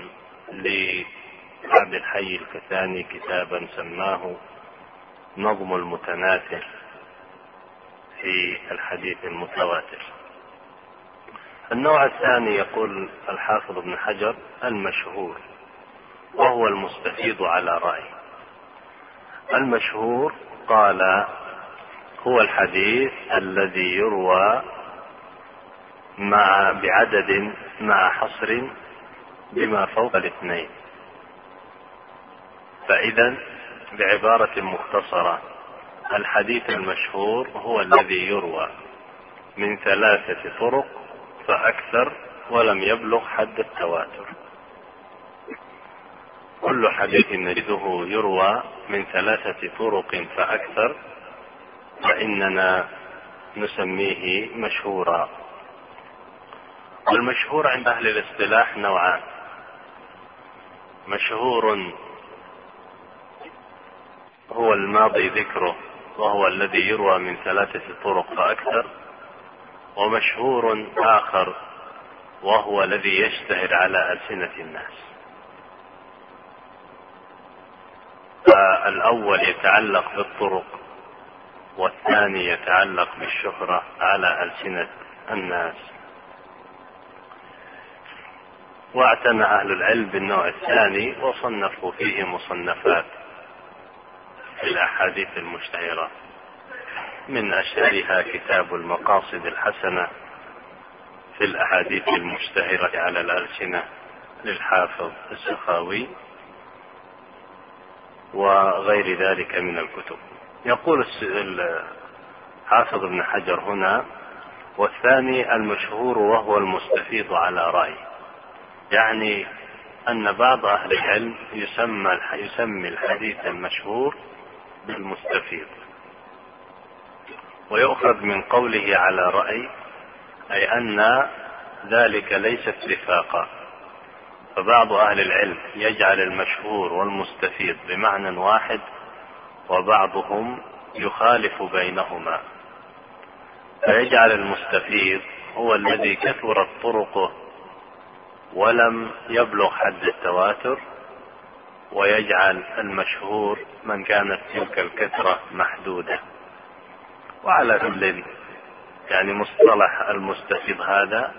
لعبد الحي الكتاني كتابا سماه نظم المتناثر في الحديث المتواتر. النوع الثاني يقول الحافظ ابن حجر المشهور. وهو المستفيض على رأي. المشهور قال هو الحديث الذي يروى مع بعدد مع حصر بما فوق الاثنين. فإذا بعبارة مختصرة الحديث المشهور هو الذي يروى من ثلاثة طرق فأكثر ولم يبلغ حد التواتر. كل حديث نجده يروى من ثلاثة طرق فأكثر فإننا نسميه مشهورا. والمشهور عند أهل الاصطلاح نوعان. مشهور هو الماضي ذكره وهو الذي يروى من ثلاثة طرق فأكثر ومشهور آخر وهو الذي يشتهر على ألسنة الناس. فالأول يتعلق بالطرق والثاني يتعلق بالشهرة على ألسنة الناس. واعتنى أهل العلم بالنوع الثاني وصنفوا فيه مصنفات في الأحاديث المشتهرة. من أشهرها كتاب المقاصد الحسنة في الأحاديث المشتهرة على الألسنة للحافظ السخاوي. وغير ذلك من الكتب. يقول حافظ ابن حجر هنا والثاني المشهور وهو المستفيض على رأي. يعني أن بعض أهل العلم يسمى يسمي الحديث المشهور بالمستفيض. ويؤخذ من قوله على رأي أي أن ذلك ليس اتفاقا فبعض أهل العلم يجعل المشهور والمستفيض بمعنى واحد وبعضهم يخالف بينهما. فيجعل المستفيض هو الذي كثرت طرقه ولم يبلغ حد التواتر ويجعل المشهور من كانت تلك الكثرة محدودة. وعلى كل يعني مصطلح المستفيض هذا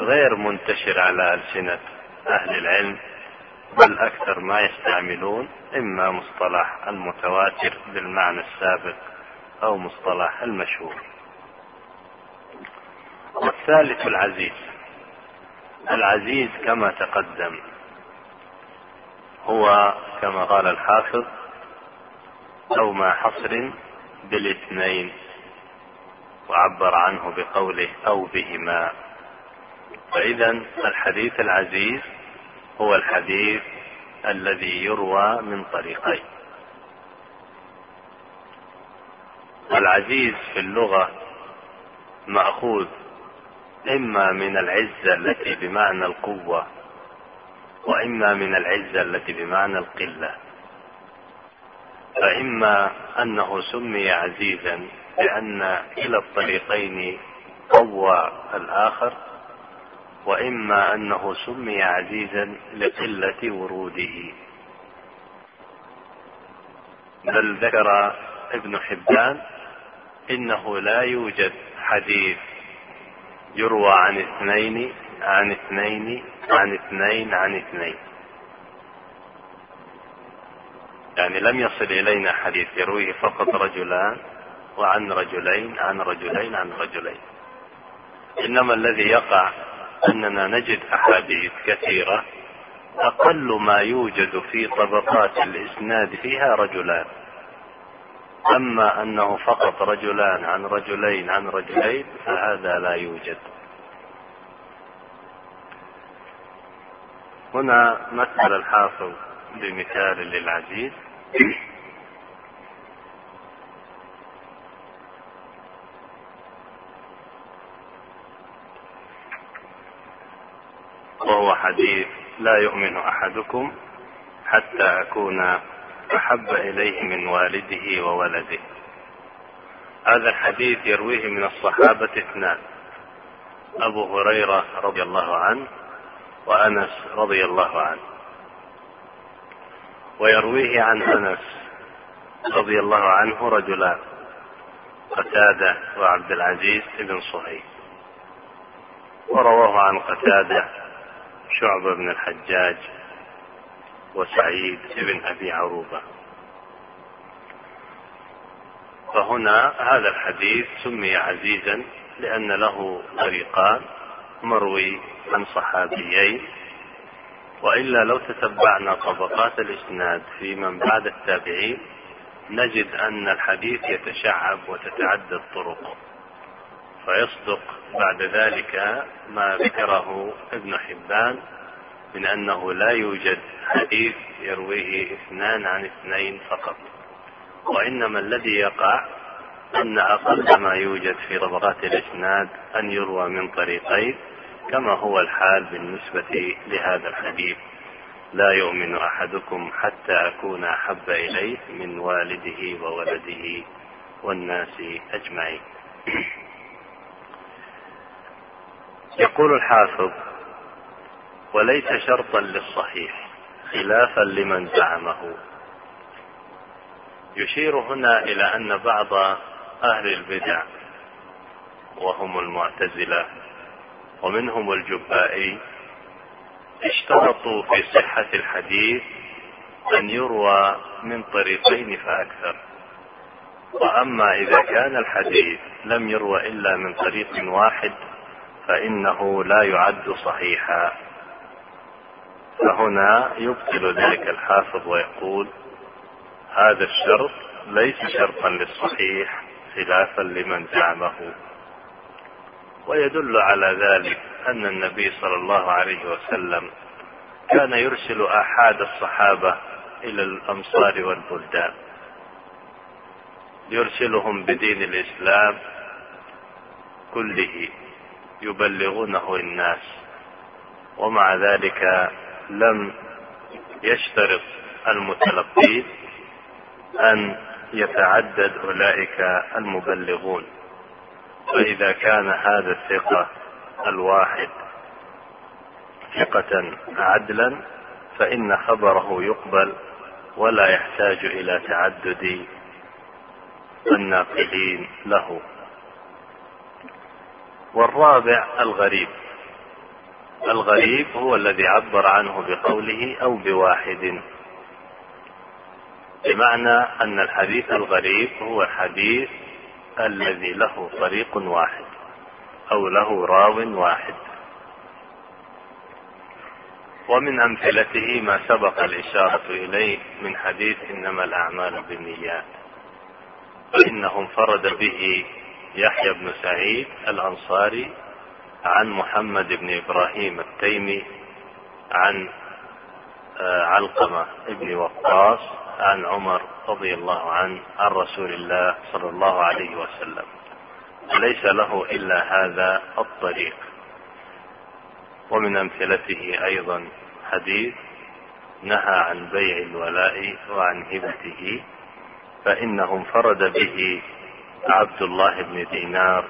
غير منتشر على ألسنة أهل العلم بل أكثر ما يستعملون إما مصطلح المتواتر بالمعنى السابق أو مصطلح المشهور. والثالث العزيز. العزيز كما تقدم. هو كما قال الحافظ أو ما حصر بالاثنين وعبر عنه بقوله أو بهما. فإذا الحديث العزيز هو الحديث الذي يروى من طريقين. والعزيز في اللغة مأخوذ إما من العزة التي بمعنى القوة وإما من العزة التي بمعنى القلة فإما أنه سمي عزيزا لأن كلا الطريقين قوى الآخر وإما أنه سمي عزيزا لقلة وروده. بل ذكر ابن حبان إنه لا يوجد حديث يروى عن اثنين عن اثنين عن اثنين عن اثنين. يعني لم يصل إلينا حديث يرويه فقط رجلان وعن رجلين عن رجلين عن رجلين. إنما الذي يقع أننا نجد أحاديث كثيرة أقل ما يوجد في طبقات الإسناد فيها رجلان. أما أنه فقط رجلان عن رجلين عن رجلين فهذا لا يوجد. هنا مثل الحافظ بمثال للعزيز. وهو حديث لا يؤمن أحدكم حتى أكون أحب إليه من والده وولده. هذا الحديث يرويه من الصحابة اثنان أبو هريرة رضي الله عنه وأنس رضي الله عنه. ويرويه عن أنس رضي الله عنه رجلان قتادة وعبد العزيز بن صهيب. ورواه عن قتادة شعبة بن الحجاج وسعيد بن أبي عروبة. فهنا هذا الحديث سمي عزيزا لأن له طريقان مروي عن صحابيين وإلا لو تتبعنا طبقات الإسناد في من بعد التابعين نجد أن الحديث يتشعب وتتعدد طرقه. فيصدق بعد ذلك ما ذكره ابن حبان من أنه لا يوجد حديث يرويه اثنان عن اثنين فقط. وإنما الذي يقع أن أقل ما يوجد في طبقات الإسناد أن يروى من طريقين كما هو الحال بالنسبة لهذا الحديث. لا يؤمن أحدكم حتى أكون أحب إليه من والده وولده والناس أجمعين. يقول الحافظ وليس شرطا للصحيح خلافا لمن زعمه. يشير هنا إلى أن بعض أهل البدع وهم المعتزلة ومنهم الجبائي اشترطوا في صحة الحديث أن يروى من طريقين فأكثر. وأما إذا كان الحديث لم يروى إلا من طريق واحد فإنه لا يعد صحيحا. فهنا يبطل ذلك الحافظ ويقول هذا الشرط ليس شرطا للصحيح خلافا لمن زعمه. ويدل على ذلك أن النبي صلى الله عليه وسلم كان يرسل آحاد الصحابة إلى الأمصار والبلدان يرسلهم بدين الإسلام كله. يبلغونه الناس ومع ذلك لم يشترط المتلقين أن يتعدد أولئك المبلغون. فإذا كان هذا الثقة الواحد ثقة عدلا فإن خبره يقبل ولا يحتاج إلى تعدد الناقلين له. والرابع الغريب. الغريب هو الذي عبر عنه بقوله أو بواحد. بمعنى أن الحديث الغريب هو الحديث الذي له طريق واحد أو له راو واحد. ومن أمثلته ما سبق الإشارة إليه من حديث إنما الأعمال بالنيات فإنه انفرد به يحيى بن سعيد الأنصاري عن محمد بن إبراهيم التيمي عن آه، علقمة بن وقاص عن عمر رضي الله عنه عن رسول الله صلى الله عليه وسلم. ليس له إلا هذا الطريق. ومن أمثلته أيضا حديث نهى عن بيع الولاء وعن هبته فإنه انفرد به عبد الله بن دينار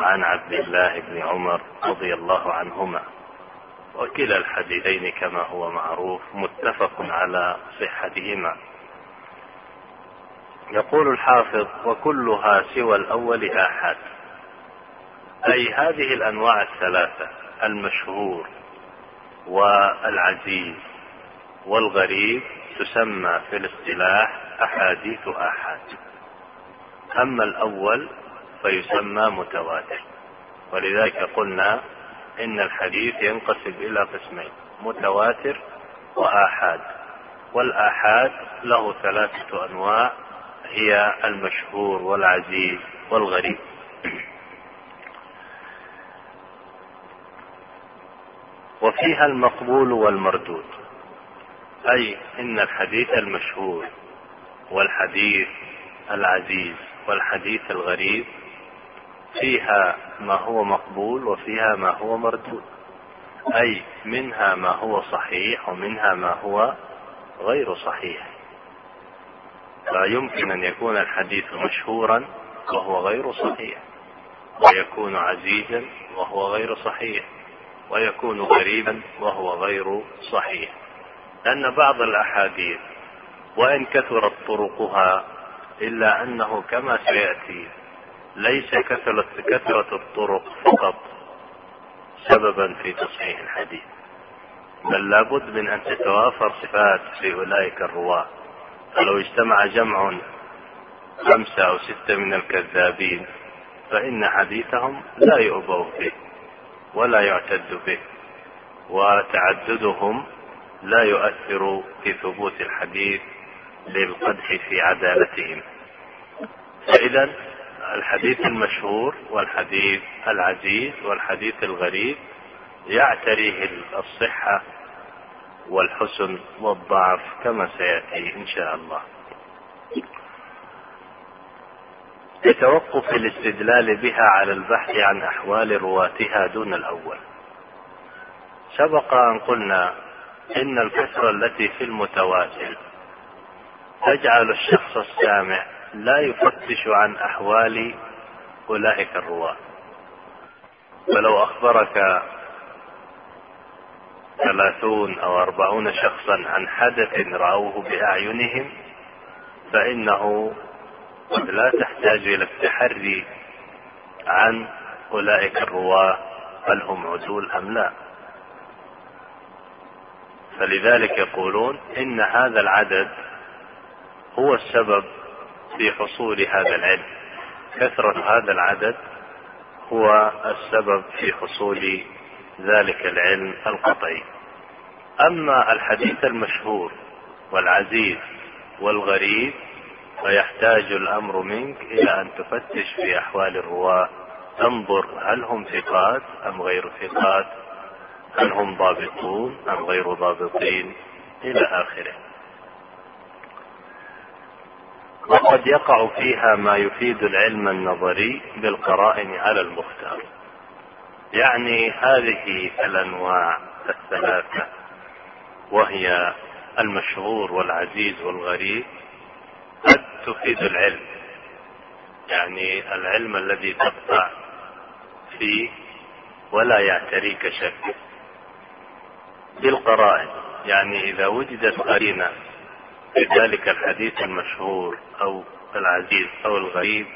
عن عبد الله بن عمر رضي الله عنهما. وكلا الحديثين كما هو معروف متفق على صحتهما. يقول الحافظ وكلها سوى الأول احد أي هذه الأنواع الثلاثة المشهور والعزيز والغريب تسمى في الاصطلاح أحاديث آحاد. أما الأول فيسمى متواتر. ولذلك قلنا إن الحديث ينقسم إلى قسمين متواتر وآحاد. والآحاد له ثلاثة أنواع هي المشهور والعزيز والغريب. وفيها المقبول والمردود أي إن الحديث المشهور والحديث العزيز والحديث الغريب فيها ما هو مقبول وفيها ما هو مردود أي منها ما هو صحيح ومنها ما هو غير صحيح. لا يمكن أن يكون الحديث مشهورا وهو غير صحيح ويكون عزيزا وهو غير صحيح ويكون غريبا وهو غير صحيح. لأن بعض الأحاديث وإن كثرت طرقها إلا أنه كما سيأتي ليس كثرة كثرة الطرق فقط سببا في تصحيح الحديث بل لابد من أن تتوافر صفات في أولئك الرواة. فلو اجتمع جمع خمسة أو ستة من الكذابين فإن حديثهم لا يؤبه به ولا يعتد به وتعددهم لا يؤثر في ثبوت الحديث للقدح في عدالتهم. فإذا الحديث المشهور والحديث العزيز والحديث الغريب يعتريه الصحة والحسن والضعف كما سيأتي إن شاء الله. لتوقف الاستدلال بها على البحث عن أحوال رواتها دون الأول. سبق أن قلنا إن الكثرة التي في المتواتر تجعل الشخص السامع لا يفتش عن أحوال أولئك الرواة. فلو أخبرك ثلاثون أو أربعون شخصا عن حدث رأوه بأعينهم فإنه قد لا تحتاج إلى التحري عن أولئك الرواة هل هم عدول أم لا. فلذلك يقولون إن هذا العدد هو السبب في حصول هذا العلم. كثرة هذا العدد هو السبب في حصول ذلك العلم القطعي. أما الحديث المشهور والعزيز والغريب فيحتاج الأمر منك إلى أن تفتش في أحوال الرواة. تنظر هل هم ثقات أم غير ثقات؟ هل هم ضابطون أم غير ضابطين؟ إلى آخره. وقد يقع فيها ما يفيد العلم النظري بالقرائن على المختار. يعني هذه الأنواع الثلاثة وهي المشهور والعزيز والغريب قد تفيد العلم. يعني العلم الذي تقطع فيه ولا يعتريك شك. بالقرائن يعني إذا وجدت قرينة ذلك الحديث المشهور أو العزيز أو الغريب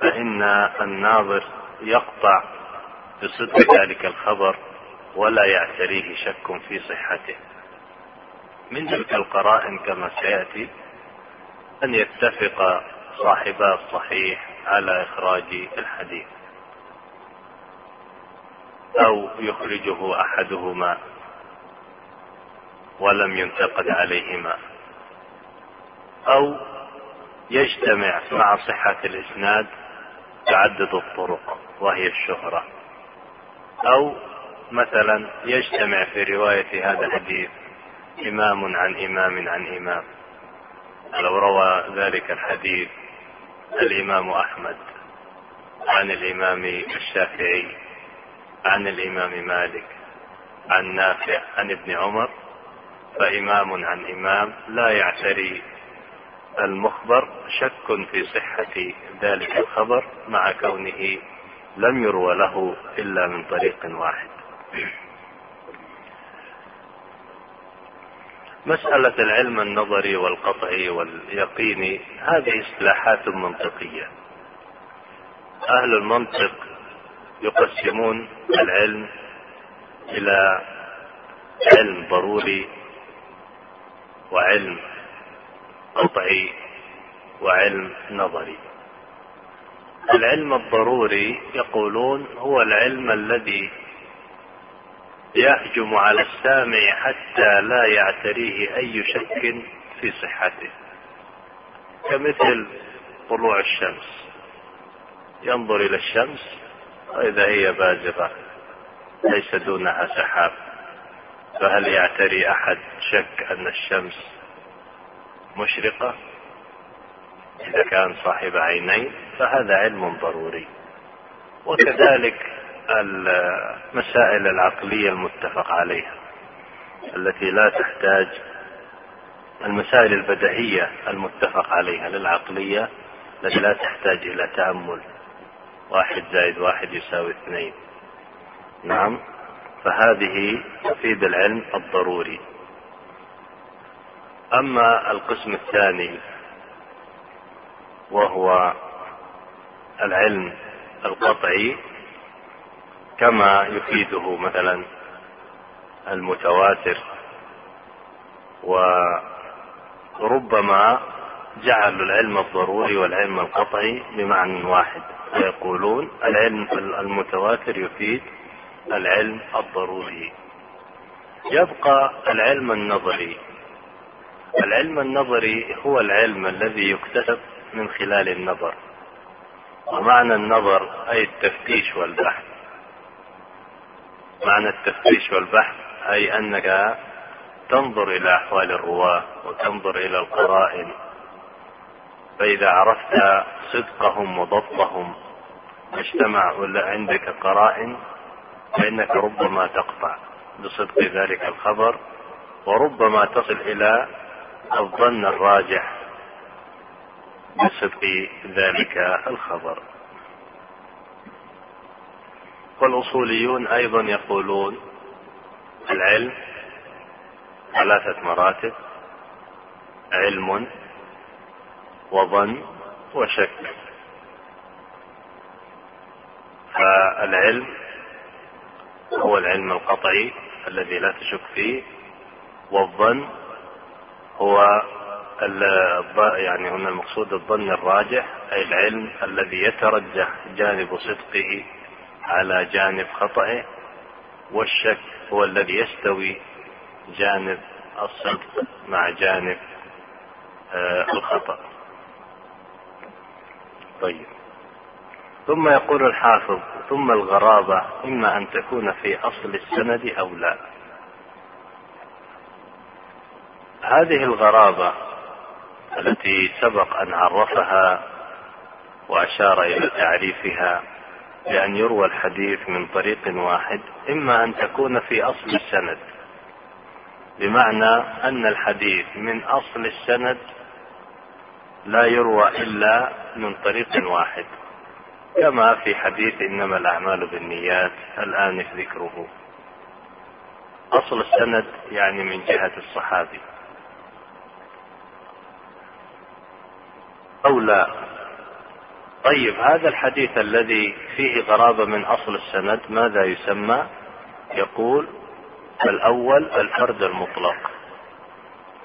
فإن الناظر يقطع بصدق ذلك الخبر ولا يعتريه شك في صحته. من تلك القرائن كما سيأتي أن يتفق صاحبا الصحيح على إخراج الحديث أو يخرجه أحدهما ولم ينتقد عليهما. أو يجتمع مع صحة الإسناد تعدد الطرق وهي الشهرة. أو مثلا يجتمع في رواية هذا الحديث إمام عن إمام عن إمام. لو روى ذلك الحديث الإمام أحمد عن الإمام الشافعي عن الإمام مالك عن نافع عن ابن عمر فإمام عن إمام لا يعتري المخبر شك في صحة ذلك الخبر مع كونه لم يروى له إلا من طريق واحد. مسألة العلم النظري والقطعي واليقيني هذه اصطلاحات منطقية. أهل المنطق يقسمون العلم إلى علم ضروري وعلم قطعي وعلم نظري. العلم الضروري يقولون هو العلم الذي يهجم على السامع حتى لا يعتريه أي شك في صحته. كمثل طلوع الشمس. ينظر إلى الشمس وإذا هي بازغة ليس دونها سحاب. فهل يعتري أحد شك أن الشمس مشرقة. إذا كان صاحب عينين فهذا علم ضروري. وكذلك المسائل العقلية المتفق عليها التي لا تحتاج المسائل البدهية المتفق عليها للعقلية التي لا تحتاج إلى تأمل. واحد زائد واحد يساوي اثنين. نعم فهذه تفيد العلم الضروري. أما القسم الثاني وهو العلم القطعي كما يفيده مثلا المتواتر وربما جعلوا العلم الضروري والعلم القطعي بمعنى واحد فيقولون العلم المتواتر يفيد العلم الضروري. يبقى العلم النظري العلم النظري هو العلم الذي يكتسب من خلال النظر. ومعنى النظر أي التفتيش والبحث. معنى التفتيش والبحث أي أنك تنظر إلى أحوال الرواة وتنظر إلى القرائن. فإذا عرفت صدقهم وضبطهم واجتمع عندك قرائن فإنك ربما تقطع بصدق ذلك الخبر وربما تصل إلى الظن الراجح بصدق ذلك الخبر. والأصوليون أيضا يقولون العلم ثلاثة مراتب علم وظن وشك. فالعلم هو العلم القطعي الذي لا تشك فيه والظن هو يعني هنا المقصود الظن الراجح أي العلم الذي يترجح جانب صدقه على جانب خطئه والشك هو الذي يستوي جانب الصدق مع جانب آه، الخطأ. طيب. ثم يقول الحافظ ثم الغرابة إما أن تكون في أصل السند أو لا. هذه الغرابة التي سبق أن عرفها وأشار إلى تعريفها بأن يروى الحديث من طريق واحد إما أن تكون في أصل السند. بمعنى أن الحديث من أصل السند لا يروى إلا من طريق واحد. كما في حديث إنما الأعمال بالنيات الآن ذكره. أصل السند يعني من جهة الصحابي. أو لا. طيب هذا الحديث الذي فيه غرابة من أصل السند ماذا يسمى؟ يقول الأول الفرد المطلق.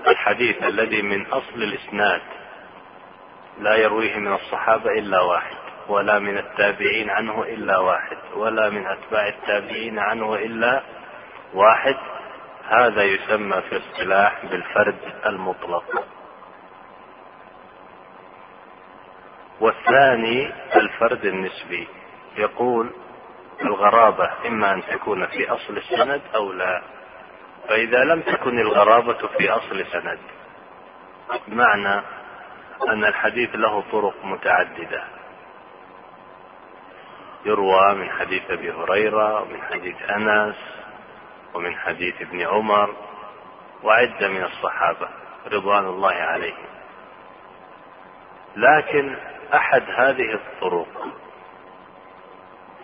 الحديث الذي من أصل الإسناد لا يرويه من الصحابة إلا واحد ولا من التابعين عنه إلا واحد ولا من أتباع التابعين عنه إلا واحد. هذا يسمى في اصطلاح بالفرد المطلق. والثاني الفرد النسبي. يقول الغرابة إما أن تكون في أصل السند أو لا. فإذا لم تكن الغرابة في أصل سند بمعنى أن الحديث له طرق متعددة. يروى من حديث أبي هريرة ومن حديث أنس ومن حديث ابن عمر وعدة من الصحابة رضوان الله عليهم. لكن أحد هذه الطرق.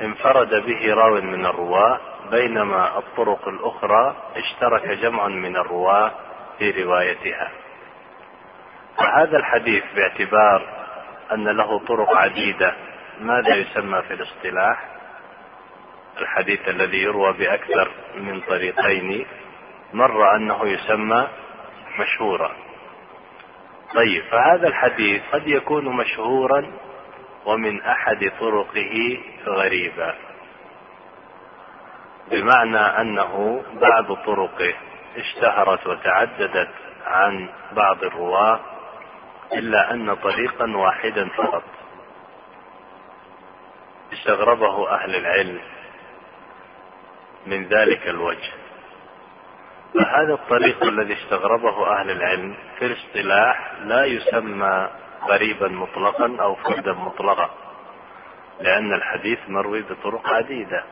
انفرد به راو من الرواة بينما الطرق الأخرى اشترك جمع من الرواة في روايتها. فهذا الحديث باعتبار أن له طرق عديدة. ماذا يسمى في الاصطلاح؟ الحديث الذي يروى بأكثر من طريقين. مر أنه يسمى مشهورا. طيب فهذا الحديث قد يكون مشهورا ومن أحد طرقه غريبا بمعنى أنه بعض طرقه اشتهرت وتعددت عن بعض الرواة إلا أن طريقا واحدا فقط. استغربه أهل العلم من ذلك الوجه. فهذا الطريق الذي استغربه أهل العلم في الاصطلاح لا يسمى غريبا مطلقا أو فردا مطلقا لأن الحديث مروي بطرق عديدة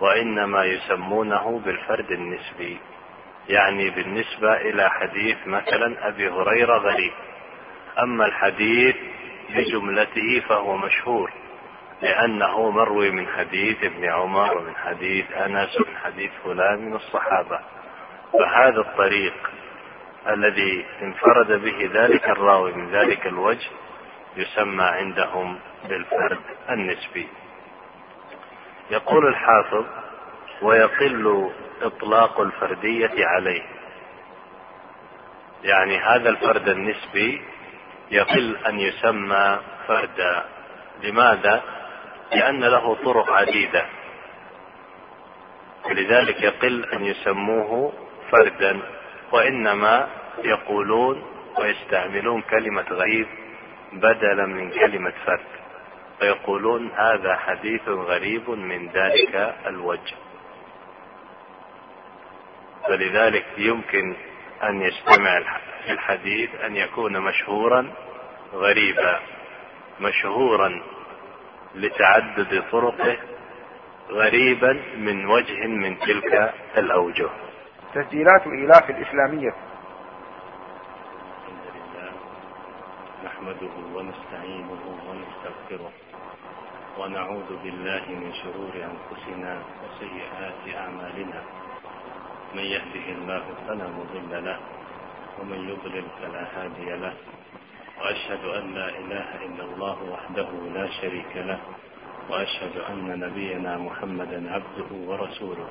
وإنما يسمونه بالفرد النسبي يعني بالنسبة إلى حديث مثلا أبي هريرة غريب. أما الحديث بجملته فهو مشهور لأنه مروي من حديث ابن عمر ومن حديث أنس ومن حديث فلان من الصحابة. فهذا الطريق الذي انفرد به ذلك الراوي من ذلك الوجه يسمى عندهم بالفرد النسبي. يقول الحافظ ويقل إطلاق الفردية عليه. يعني هذا الفرد النسبي يقل أن يسمى فردا لماذا؟ لأن له طرق عديدة. ولذلك يقل أن يسموه فردا وإنما يقولون ويستعملون كلمة غريب بدلا من كلمة فرد فيقولون هذا حديث غريب من ذلك الوجه. فلذلك يمكن أن يجتمع الحديث أن يكون مشهورا غريبا مشهورا لتعدد طرقه غريبا من وجه من تلك الأوجه. تسجيلات الإيلاف الإسلامية. الحمد لله نحمده ونستعينه ونستغفره ونعوذ بالله من شرور أنفسنا وسيئات أعمالنا. من يهده الله فلا مضل له ومن يضلل فلا هادي له. وأشهد أن لا إله إلا الله وحده لا شريك له. وأشهد أن نبينا محمدا عبده ورسوله.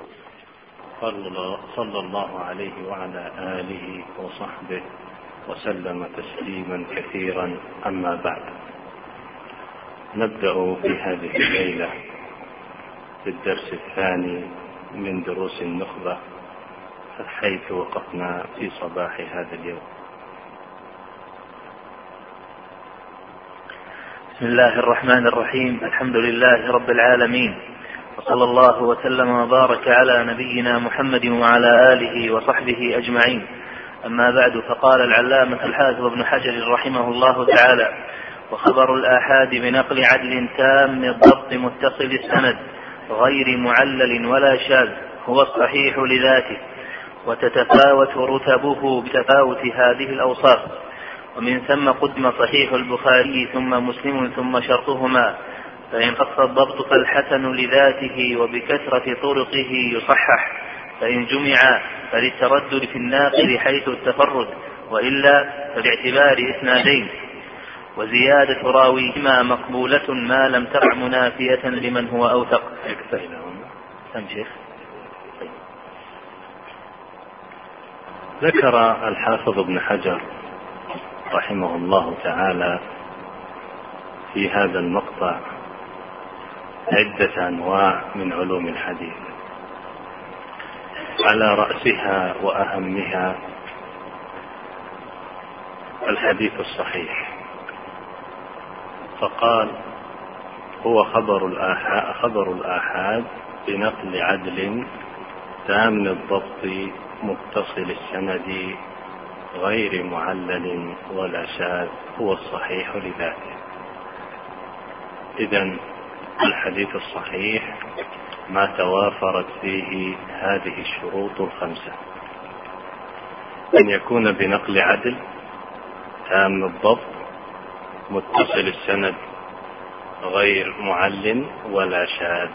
صلى الله عليه وعلى آله وصحبه وسلم تسليما كثيرا. أما بعد نبدأ في هذه الليلة بالدرس الثاني من دروس النخبة حيث وقفنا في صباح هذا اليوم. بسم الله الرحمن الرحيم. الحمد لله رب العالمين. وصلى الله وسلم وبارك على نبينا محمد وعلى آله وصحبه أجمعين. أما بعد فقال العلامة الحافظ ابن حجر رحمه الله تعالى وخبر الآحاد بنقل عدل تام الضبط متصل السند غير معلل ولا شاذ هو الصحيح لذاته. وتتفاوت رتبه بتفاوت هذه الأوصاف. ومن ثم قدم صحيح البخاري ثم مسلم ثم شرطهما. فإن خص الضبط فالحسن لذاته وبكثرة طرقه يصحح فإن جمع فللتردد في الناقل حيث التفرد وإلا فباعتبار إسنادين وزيادة راويهما مقبولة ما لم تقع منافية لمن هو أوثق. شيخ. ذكر الحافظ ابن حجر رحمه الله تعالى في هذا المقطع عدة أنواع من علوم الحديث. على رأسها وأهمها الحديث الصحيح. فقال هو خبر الآحاد, خبر الآحاد بنقل عدل تام الضبط متصل السند غير معلل ولا شاذ هو الصحيح لذاته. إذا الحديث الصحيح ما توافرت فيه هذه الشروط الخمسة. أن يكون بنقل عدل تام الضبط متصل السند غير معل ولا شاذ.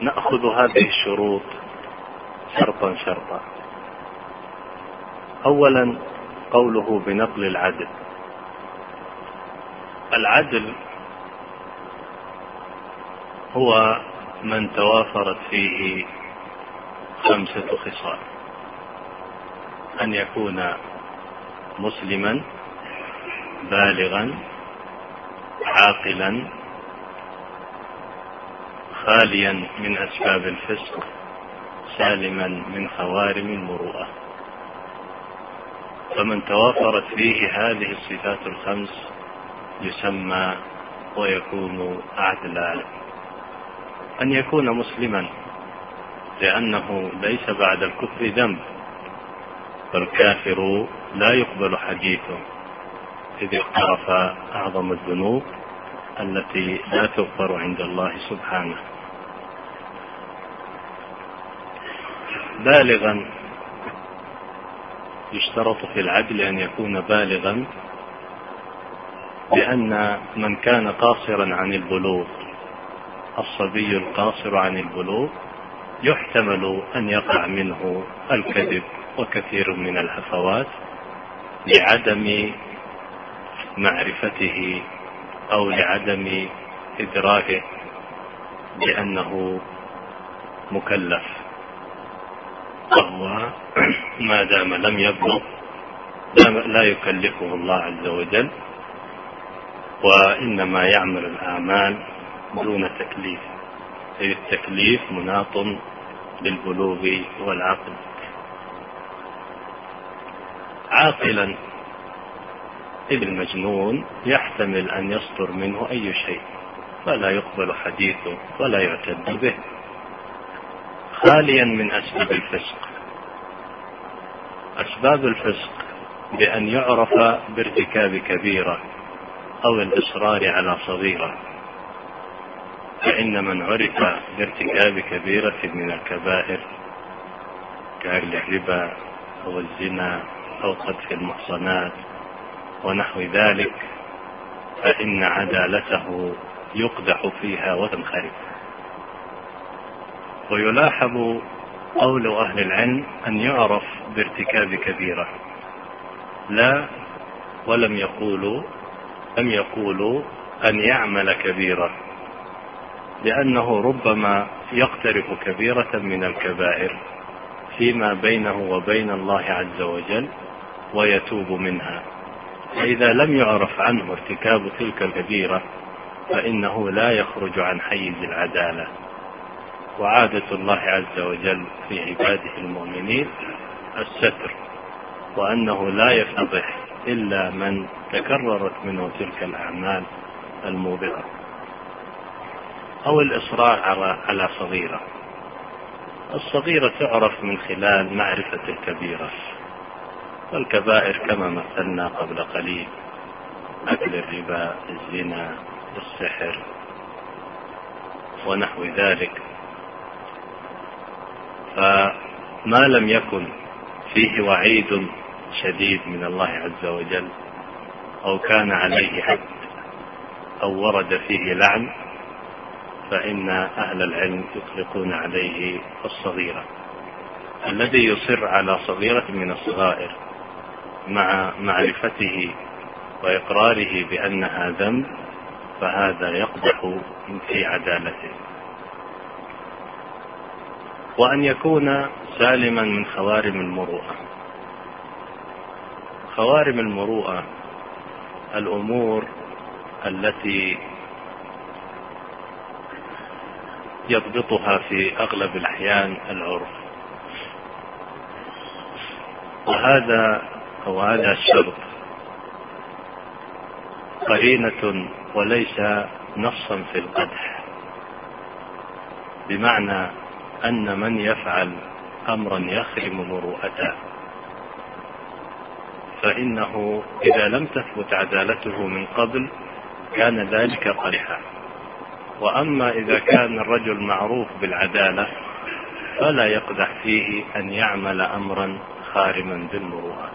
نأخذ هذه الشروط شرطا شرطا. أولا قوله بنقل العدل. العدل هو من توافرت فيه خمسة خصال. أن يكون مسلما بالغا عاقلا خاليا من أسباب الفسق سالما من خوارم المروءة. فمن توافرت فيه هذه الصفات الخمس يسمى ويكون عدلا. أن يكون مسلما لأنه ليس بعد الكفر ذنب فالكافر لا يقبل حديثه. إذ اقترف أعظم الذنوب التي لا تغفر عند الله سبحانه. بالغا يشترط في العدل أن يكون بالغا لأن من كان قاصرا عن البلوغ الصبي القاصر عن البلوغ يحتمل أن يقع منه الكذب وكثير من الهفوات لعدم معرفته أو لعدم إدراكه بأنه مكلف. وهو ما دام لم يبلغ لا يكلفه الله عز وجل وإنما يعمل الأعمال دون تكليف. أي التكليف مناط بالبلوغ والعقل. عاقلا إذ المجنون يحتمل أن يصدر منه أي شيء فلا يقبل حديثه ولا يعتد به. خاليا من أسباب الفسق. أسباب الفسق بأن يعرف بارتكاب كبيرة أو الإصرار على صغيرة. فإن من عرف بارتكاب كبيرة من الكبائر كأكل الربا أو الزنا أو قذف المحصنات ونحو ذلك فإن عدالته يقدح فيها وتنخرب ويلاحظ قول أهل العلم أن يعرف بارتكاب كبيرة. لا ولم يقولوا لم يقولوا أن يعمل كبيرة. لأنه ربما يقترف كبيرة من الكبائر فيما بينه وبين الله عز وجل ويتوب منها. فإذا لم يعرف عنه ارتكاب تلك الكبيرة فإنه لا يخرج عن حيز العدالة. وعادة الله عز وجل في عباده المؤمنين الستر وأنه لا يفتضح إلا من تكررت منه تلك الأعمال الموبقة أو الإصرار على صغيرة. الصغيرة تعرف من خلال معرفة الكبيرة. والكبائر كما مثلنا قبل قليل. أكل الربا الزنا السحر ونحو ذلك. فما لم يكن فيه وعيد شديد من الله عز وجل أو كان عليه حد أو ورد فيه لعن فإن أهل العلم يطلقون عليه الصغيرة. الذي يصر على صغيرة من الصغائر مع معرفته وإقراره بأنها ذنب فهذا يقدح في عدالته. وأن يكون سالما من خوارم المروءة. خوارم المروءة الأمور التي يضبطها في أغلب الأحيان العرف. وهذا أو هذا الشرط. قرينة وليس نصا في القدح. بمعنى أن من يفعل أمرا يخرم مروءته. فإنه إذا لم تثبت عدالته من قبل كان ذلك قرحا. وأما إذا كان الرجل معروف بالعدالة فلا يقدح فيه أن يعمل أمرا خارما بالمروءة.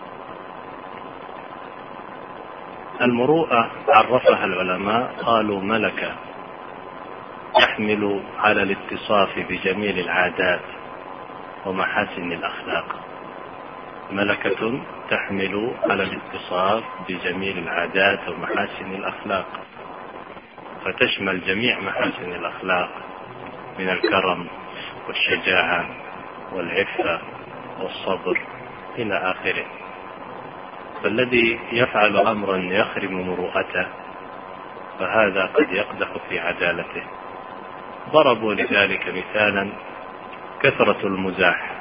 المروءة عرفها العلماء قالوا ملكة تحمل على الاتصاف بجميل العادات ومحاسن الأخلاق. ملكة تحمل على الاتصاف بجميل العادات ومحاسن الأخلاق. فتشمل جميع محاسن الأخلاق من الكرم والشجاعة والعفة والصبر إلى آخره. فالذي يفعل أمرا يخرم مروءته فهذا قد يقدح في عدالته. ضربوا لذلك مثالا كثرة المزاح.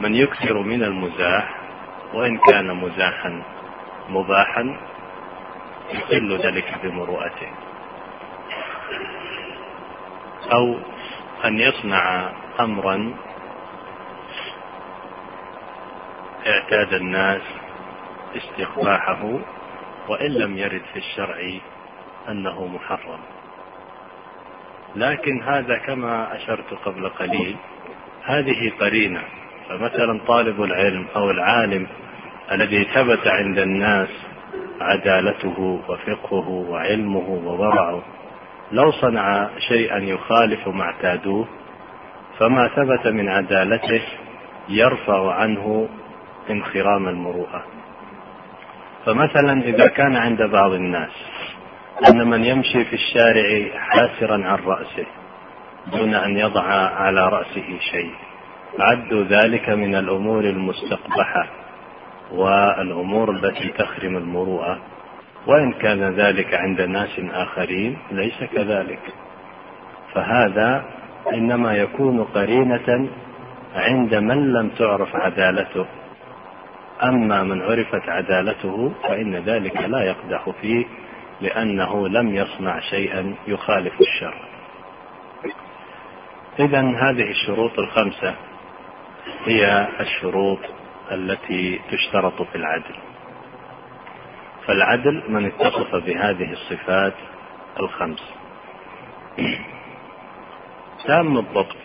من يكثر من المزاح وإن كان مزاحا مباحا يقل ذلك بمروءته. أو أن يصنع أمرا اعتاد الناس استقباحه وإن لم يرد في الشرع أنه محرم. لكن هذا كما أشرت قبل قليل هذه قرينة. فمثلا طالب العلم أو العالم الذي ثبت عند الناس عدالته وفقهه وعلمه وورعه لو صنع شيئا يخالف ما اعتادوه فما ثبت من عدالته يرفع عنه انخرام المروءة. فمثلا إذا كان عند بعض الناس أن من يمشي في الشارع حاسرا عن رأسه دون أن يضع على رأسه شيء عدوا ذلك من الأمور المستقبحة. والأمور التي تخرم المروءة وإن كان ذلك عند ناس آخرين ليس كذلك. فهذا إنما يكون قرينة عند من لم تعرف عدالته. أما من عرفت عدالته فإن ذلك لا يقدح فيه لأنه لم يصنع شيئا يخالف الشر إذا هذه الشروط الخمسة هي الشروط التي تشترط في العدل. فالعدل من اتصف بهذه الصفات الخمس. تام الضبط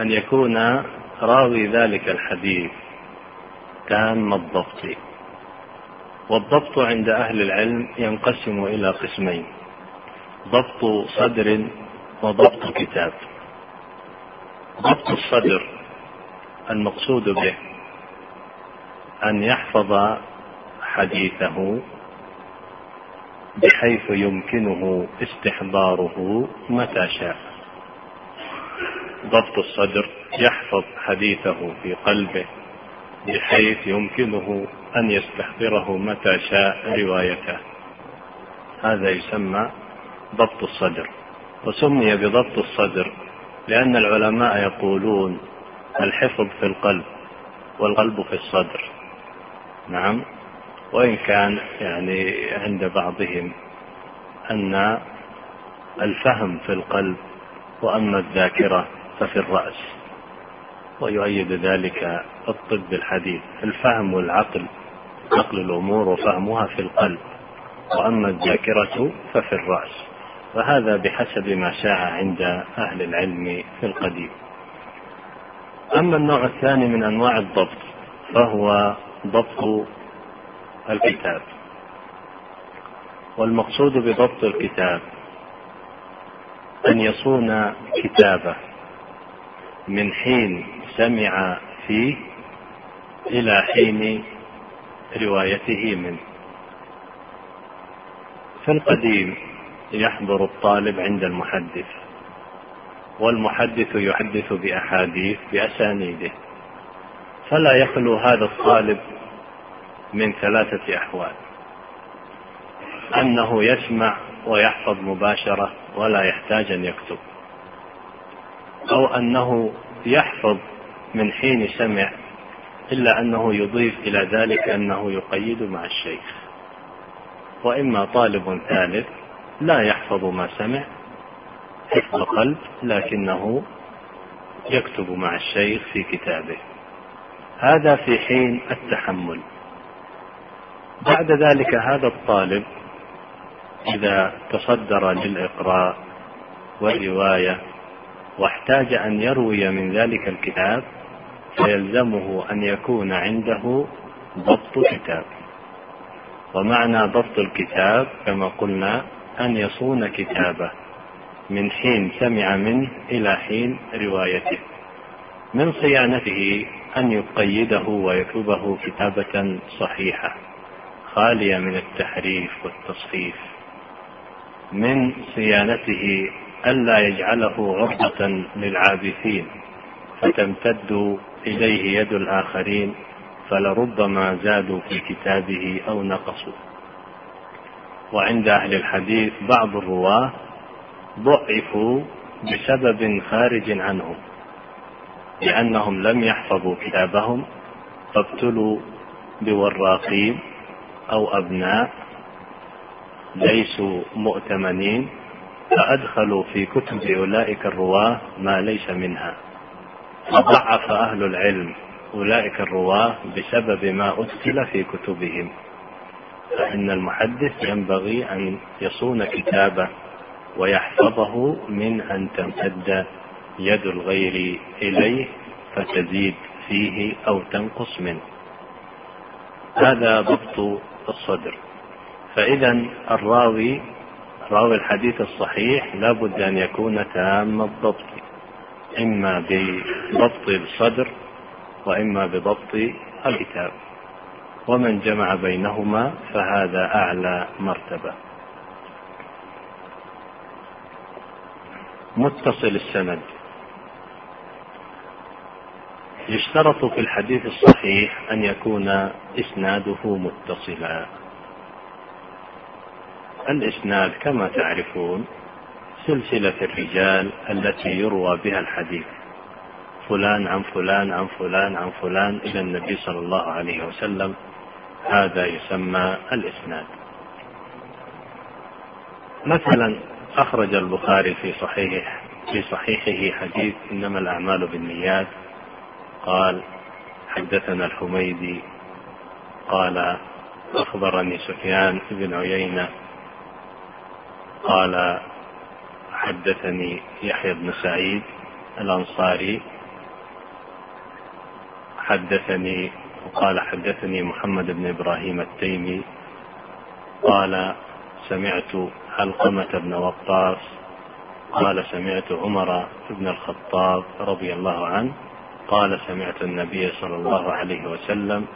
أن يكون راوي ذلك الحديث تام الضبط. والضبط عند أهل العلم ينقسم إلى قسمين ضبط صدر وضبط كتاب. ضبط الصدر المقصود به أن يحفظ حديثه بحيث يمكنه استحضاره متى شاء. ضبط الصدر يحفظ حديثه في قلبه بحيث يمكنه أن يستحضره متى شاء روايته. هذا يسمى ضبط الصدر. وسمي بضبط الصدر لأن العلماء يقولون الحفظ في القلب والقلب في الصدر. نعم. وإن كان يعني عند بعضهم أن الفهم في القلب وأما الذاكرة ففي الرأس ويؤيد ذلك الطب الحديث. الفهم والعقل عقل الأمور وفهمها في القلب وأما الذاكرة ففي الرأس. وهذا بحسب ما شاع عند أهل العلم في القديم. أما النوع الثاني من أنواع الضبط فهو ضبط الكتاب. والمقصود بضبط الكتاب أن يصون كتابه من حين سمع فيه إلى حين روايته منه. في القديم يحضر الطالب عند المحدث والمحدث يحدث بأحاديث بأسانيده. فلا يخلو هذا الطالب من ثلاثة أحوال. أنه يسمع ويحفظ مباشرة ولا يحتاج أن يكتب. أو أنه يحفظ من حين سمع إلا أنه يضيف إلى ذلك أنه يقيد مع الشيخ. وإما طالب ثالث لا يحفظ ما سمع حفظ قلب لكنه يكتب مع الشيخ في كتابه. هذا في حين التحمل. بعد ذلك هذا الطالب إذا تصدر للإقراء والرواية واحتاج أن يروي من ذلك الكتاب فيلزمه أن يكون عنده ضبط كتاب. ومعنى ضبط الكتاب كما قلنا أن يصون كتابه من حين سمع منه إلى حين روايته. من صيانته؟ أن يقيده ويكتبه كتابة صحيحة خالية من التحريف والتصحيف من صيانته ألا يجعله عرضة للعابثين فتمتد إليه يد الآخرين فلربما زادوا في كتابه أو نقصوا. وعند أهل الحديث بعض الرواة ضعفوا بسبب خارج عنهم. لأنهم لم يحفظوا كتابهم فابتلوا بوراقين أو أبناء ليسوا مؤتمنين فأدخلوا في كتب أولئك الرواة ما ليس منها. فضعف أهل العلم أولئك الرواة بسبب ما أدخل في كتبهم. فإن المحدث ينبغي أن يصون كتابه ويحفظه من أن تمتد يد الغير إليه فتزيد فيه أو تنقص منه. هذا ضبط الصدر. فإذا الراوي راوي الحديث الصحيح لا بد أن يكون تام الضبط إما بضبط الصدر وإما بضبط الكتاب. ومن جمع بينهما فهذا أعلى مرتبة. متصل السند. يشترط في الحديث الصحيح أن يكون إسناده متصلا. الإسناد كما تعرفون سلسلة الرجال التي يروى بها الحديث. فلان عن فلان عن فلان عن فلان إلى النبي صلى الله عليه وسلم. هذا يسمى الإسناد. مثلا أخرج البخاري في صحيح في صحيحه حديث إنما الأعمال بالنيات. قال حدثنا الحميدي قال أخبرني سفيان بن عيينة قال حدثني يحيى بن سعيد الأنصاري حدثني وقال حدثني محمد بن إبراهيم التيمي قال سمعت علقمة بن وقاص قال سمعت عمر بن الخطاب رضي الله عنه قال سمعت النبي صلى الله عليه وسلم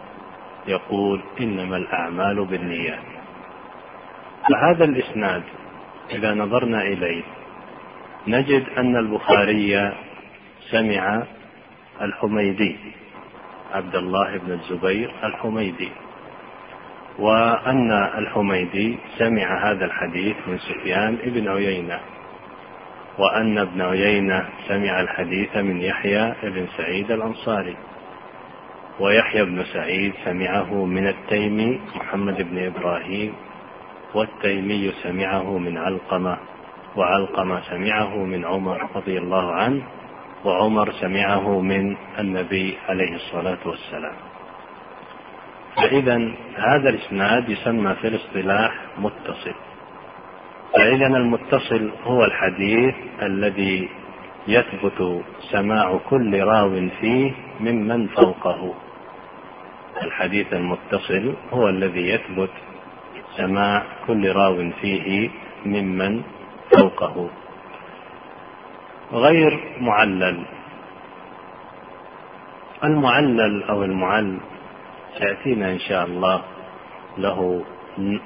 يقول إنما الأعمال بالنيات. فهذا الإسناد إذا نظرنا إليه نجد أن البخاري سمع الحميدي عبد الله بن الزبير الحميدي وأن الحميدي سمع هذا الحديث من سفيان بن عيينة. وأن ابن عيينة سمع الحديث من يحيى بن سعيد الأنصاري ويحيى بن سعيد سمعه من التيمي محمد بن إبراهيم والتيمي سمعه من علقمة وعلقمة سمعه من عمر رضي الله عنه وعمر سمعه من النبي عليه الصلاة والسلام. فإذا هذا الإسناد يسمى في الاصطلاح متصل. فإذا المتصل هو الحديث الذي يثبت سماع كل راو فيه ممن فوقه. الحديث المتصل هو الذي يثبت سماع كل راو فيه ممن فوقه. غير معلل. المعلل أو المعل سيأتينا إن شاء الله. له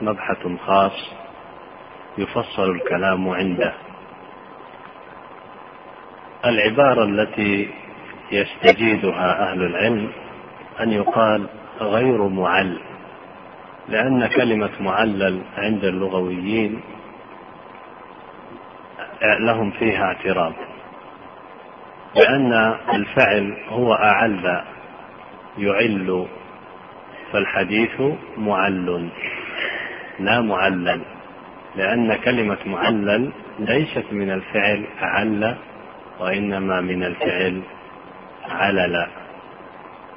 مبحث خاص يفصل الكلام عنده. العبارة التي يستجيدها أهل العلم أن يقال غير معل لأن كلمة معلل عند اللغويين لهم فيها اعتراض لأن الفعل هو أعل يعل فالحديث معل لا معلل. لأن كلمة معلل ليست من الفعل أعل وإنما من الفعل علل.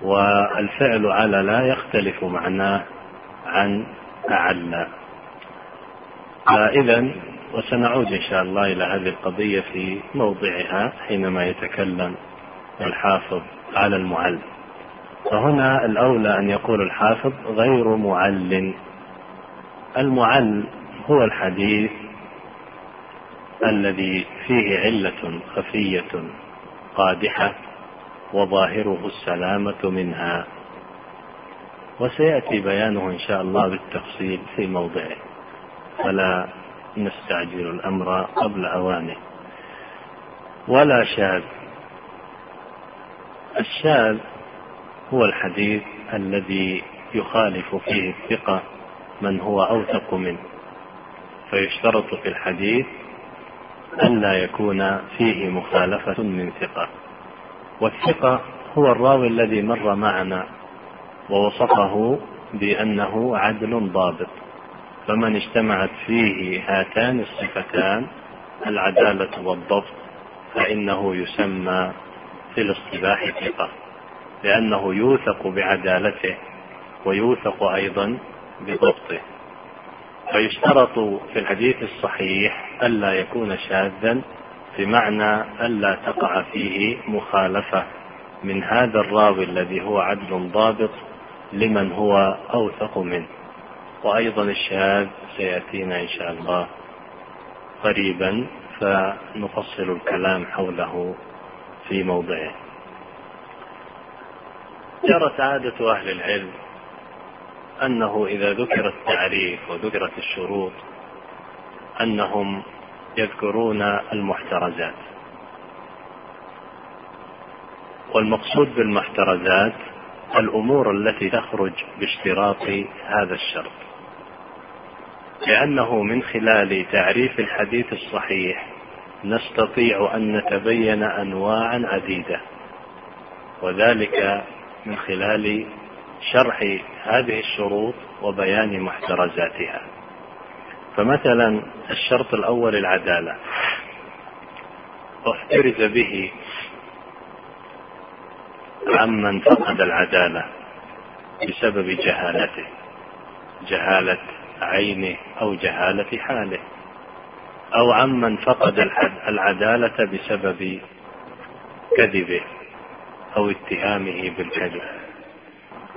والفعل علل يختلف معناه عن أعل. فإذا وسنعود إن شاء الله إلى هذه القضية في موضعها حينما يتكلم الحافظ على المعل فهنا الأولى أن يقول الحافظ غير معل المعل هو الحديث الذي فيه علة خفية قادحة وظاهره السلامة منها. وسيأتي بيانه إن شاء الله بالتفصيل في موضعه. فلا نستعجل الأمر قبل أوانه. ولا شاذ. الشاذ هو الحديث الذي يخالف فيه الثقة من هو أوثق منه. فيشترط في الحديث ألا يكون فيه مخالفة من ثقة. والثقة هو الراوي الذي مر معنا ووصفه بأنه عدل ضابط. فمن اجتمعت فيه هاتان الصفتان العدالة والضبط فإنه يسمى في الاصطلاح ثقة لأنه يوثق بعدالته ويوثق أيضا بضبطه. فيشترط في الحديث الصحيح ألا يكون شاذا بمعنى ألا تقع فيه مخالفة. من هذا الراوي الذي هو عدل ضابط لمن هو أوثق منه. وأيضا الشاذ سيأتينا إن شاء الله قريبا فنفصل الكلام حوله في موضعه. جرت عادة أهل العلم أنه إذا ذكر التعريف وذكرت الشروط أنهم يذكرون المحترزات. والمقصود بالمحترزات الأمور التي تخرج باشتراط هذا الشرط. لأنه من خلال تعريف الحديث الصحيح نستطيع أن نتبين أنواعا عديدة وذلك من خلال شرح هذه الشروط وبيان محترزاتها. فمثلا الشرط الأول العدالة. واحترز به عمن فقد العدالة بسبب جهالته جهالة عينه أو جهالة حاله أو عمن فقد العدالة بسبب كذبه أو اتهامه بالكذب.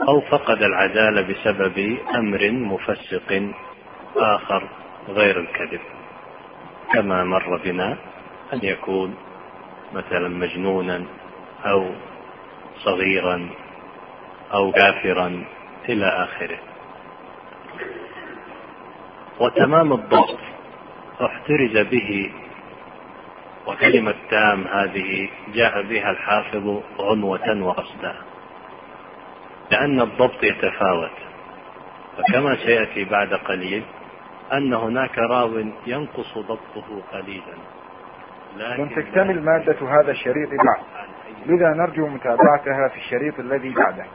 أو فقد العدالة بسبب أمر مفسق آخر غير الكذب. كما مر بنا أن يكون مثلا مجنونا أو صغيرا أو كافرا إلى آخره. وتمام الضبط احترز به وكلمة تام هذه جاء بها الحافظ عنوة وقصدا لأن الضبط يتفاوت. فكما سيأتي بعد قليل أن هناك راو ينقص ضبطه قليلا. لن تكتمل مادة هذا الشريط بعد لذا نرجو متابعتها في الشريط الذي بعده.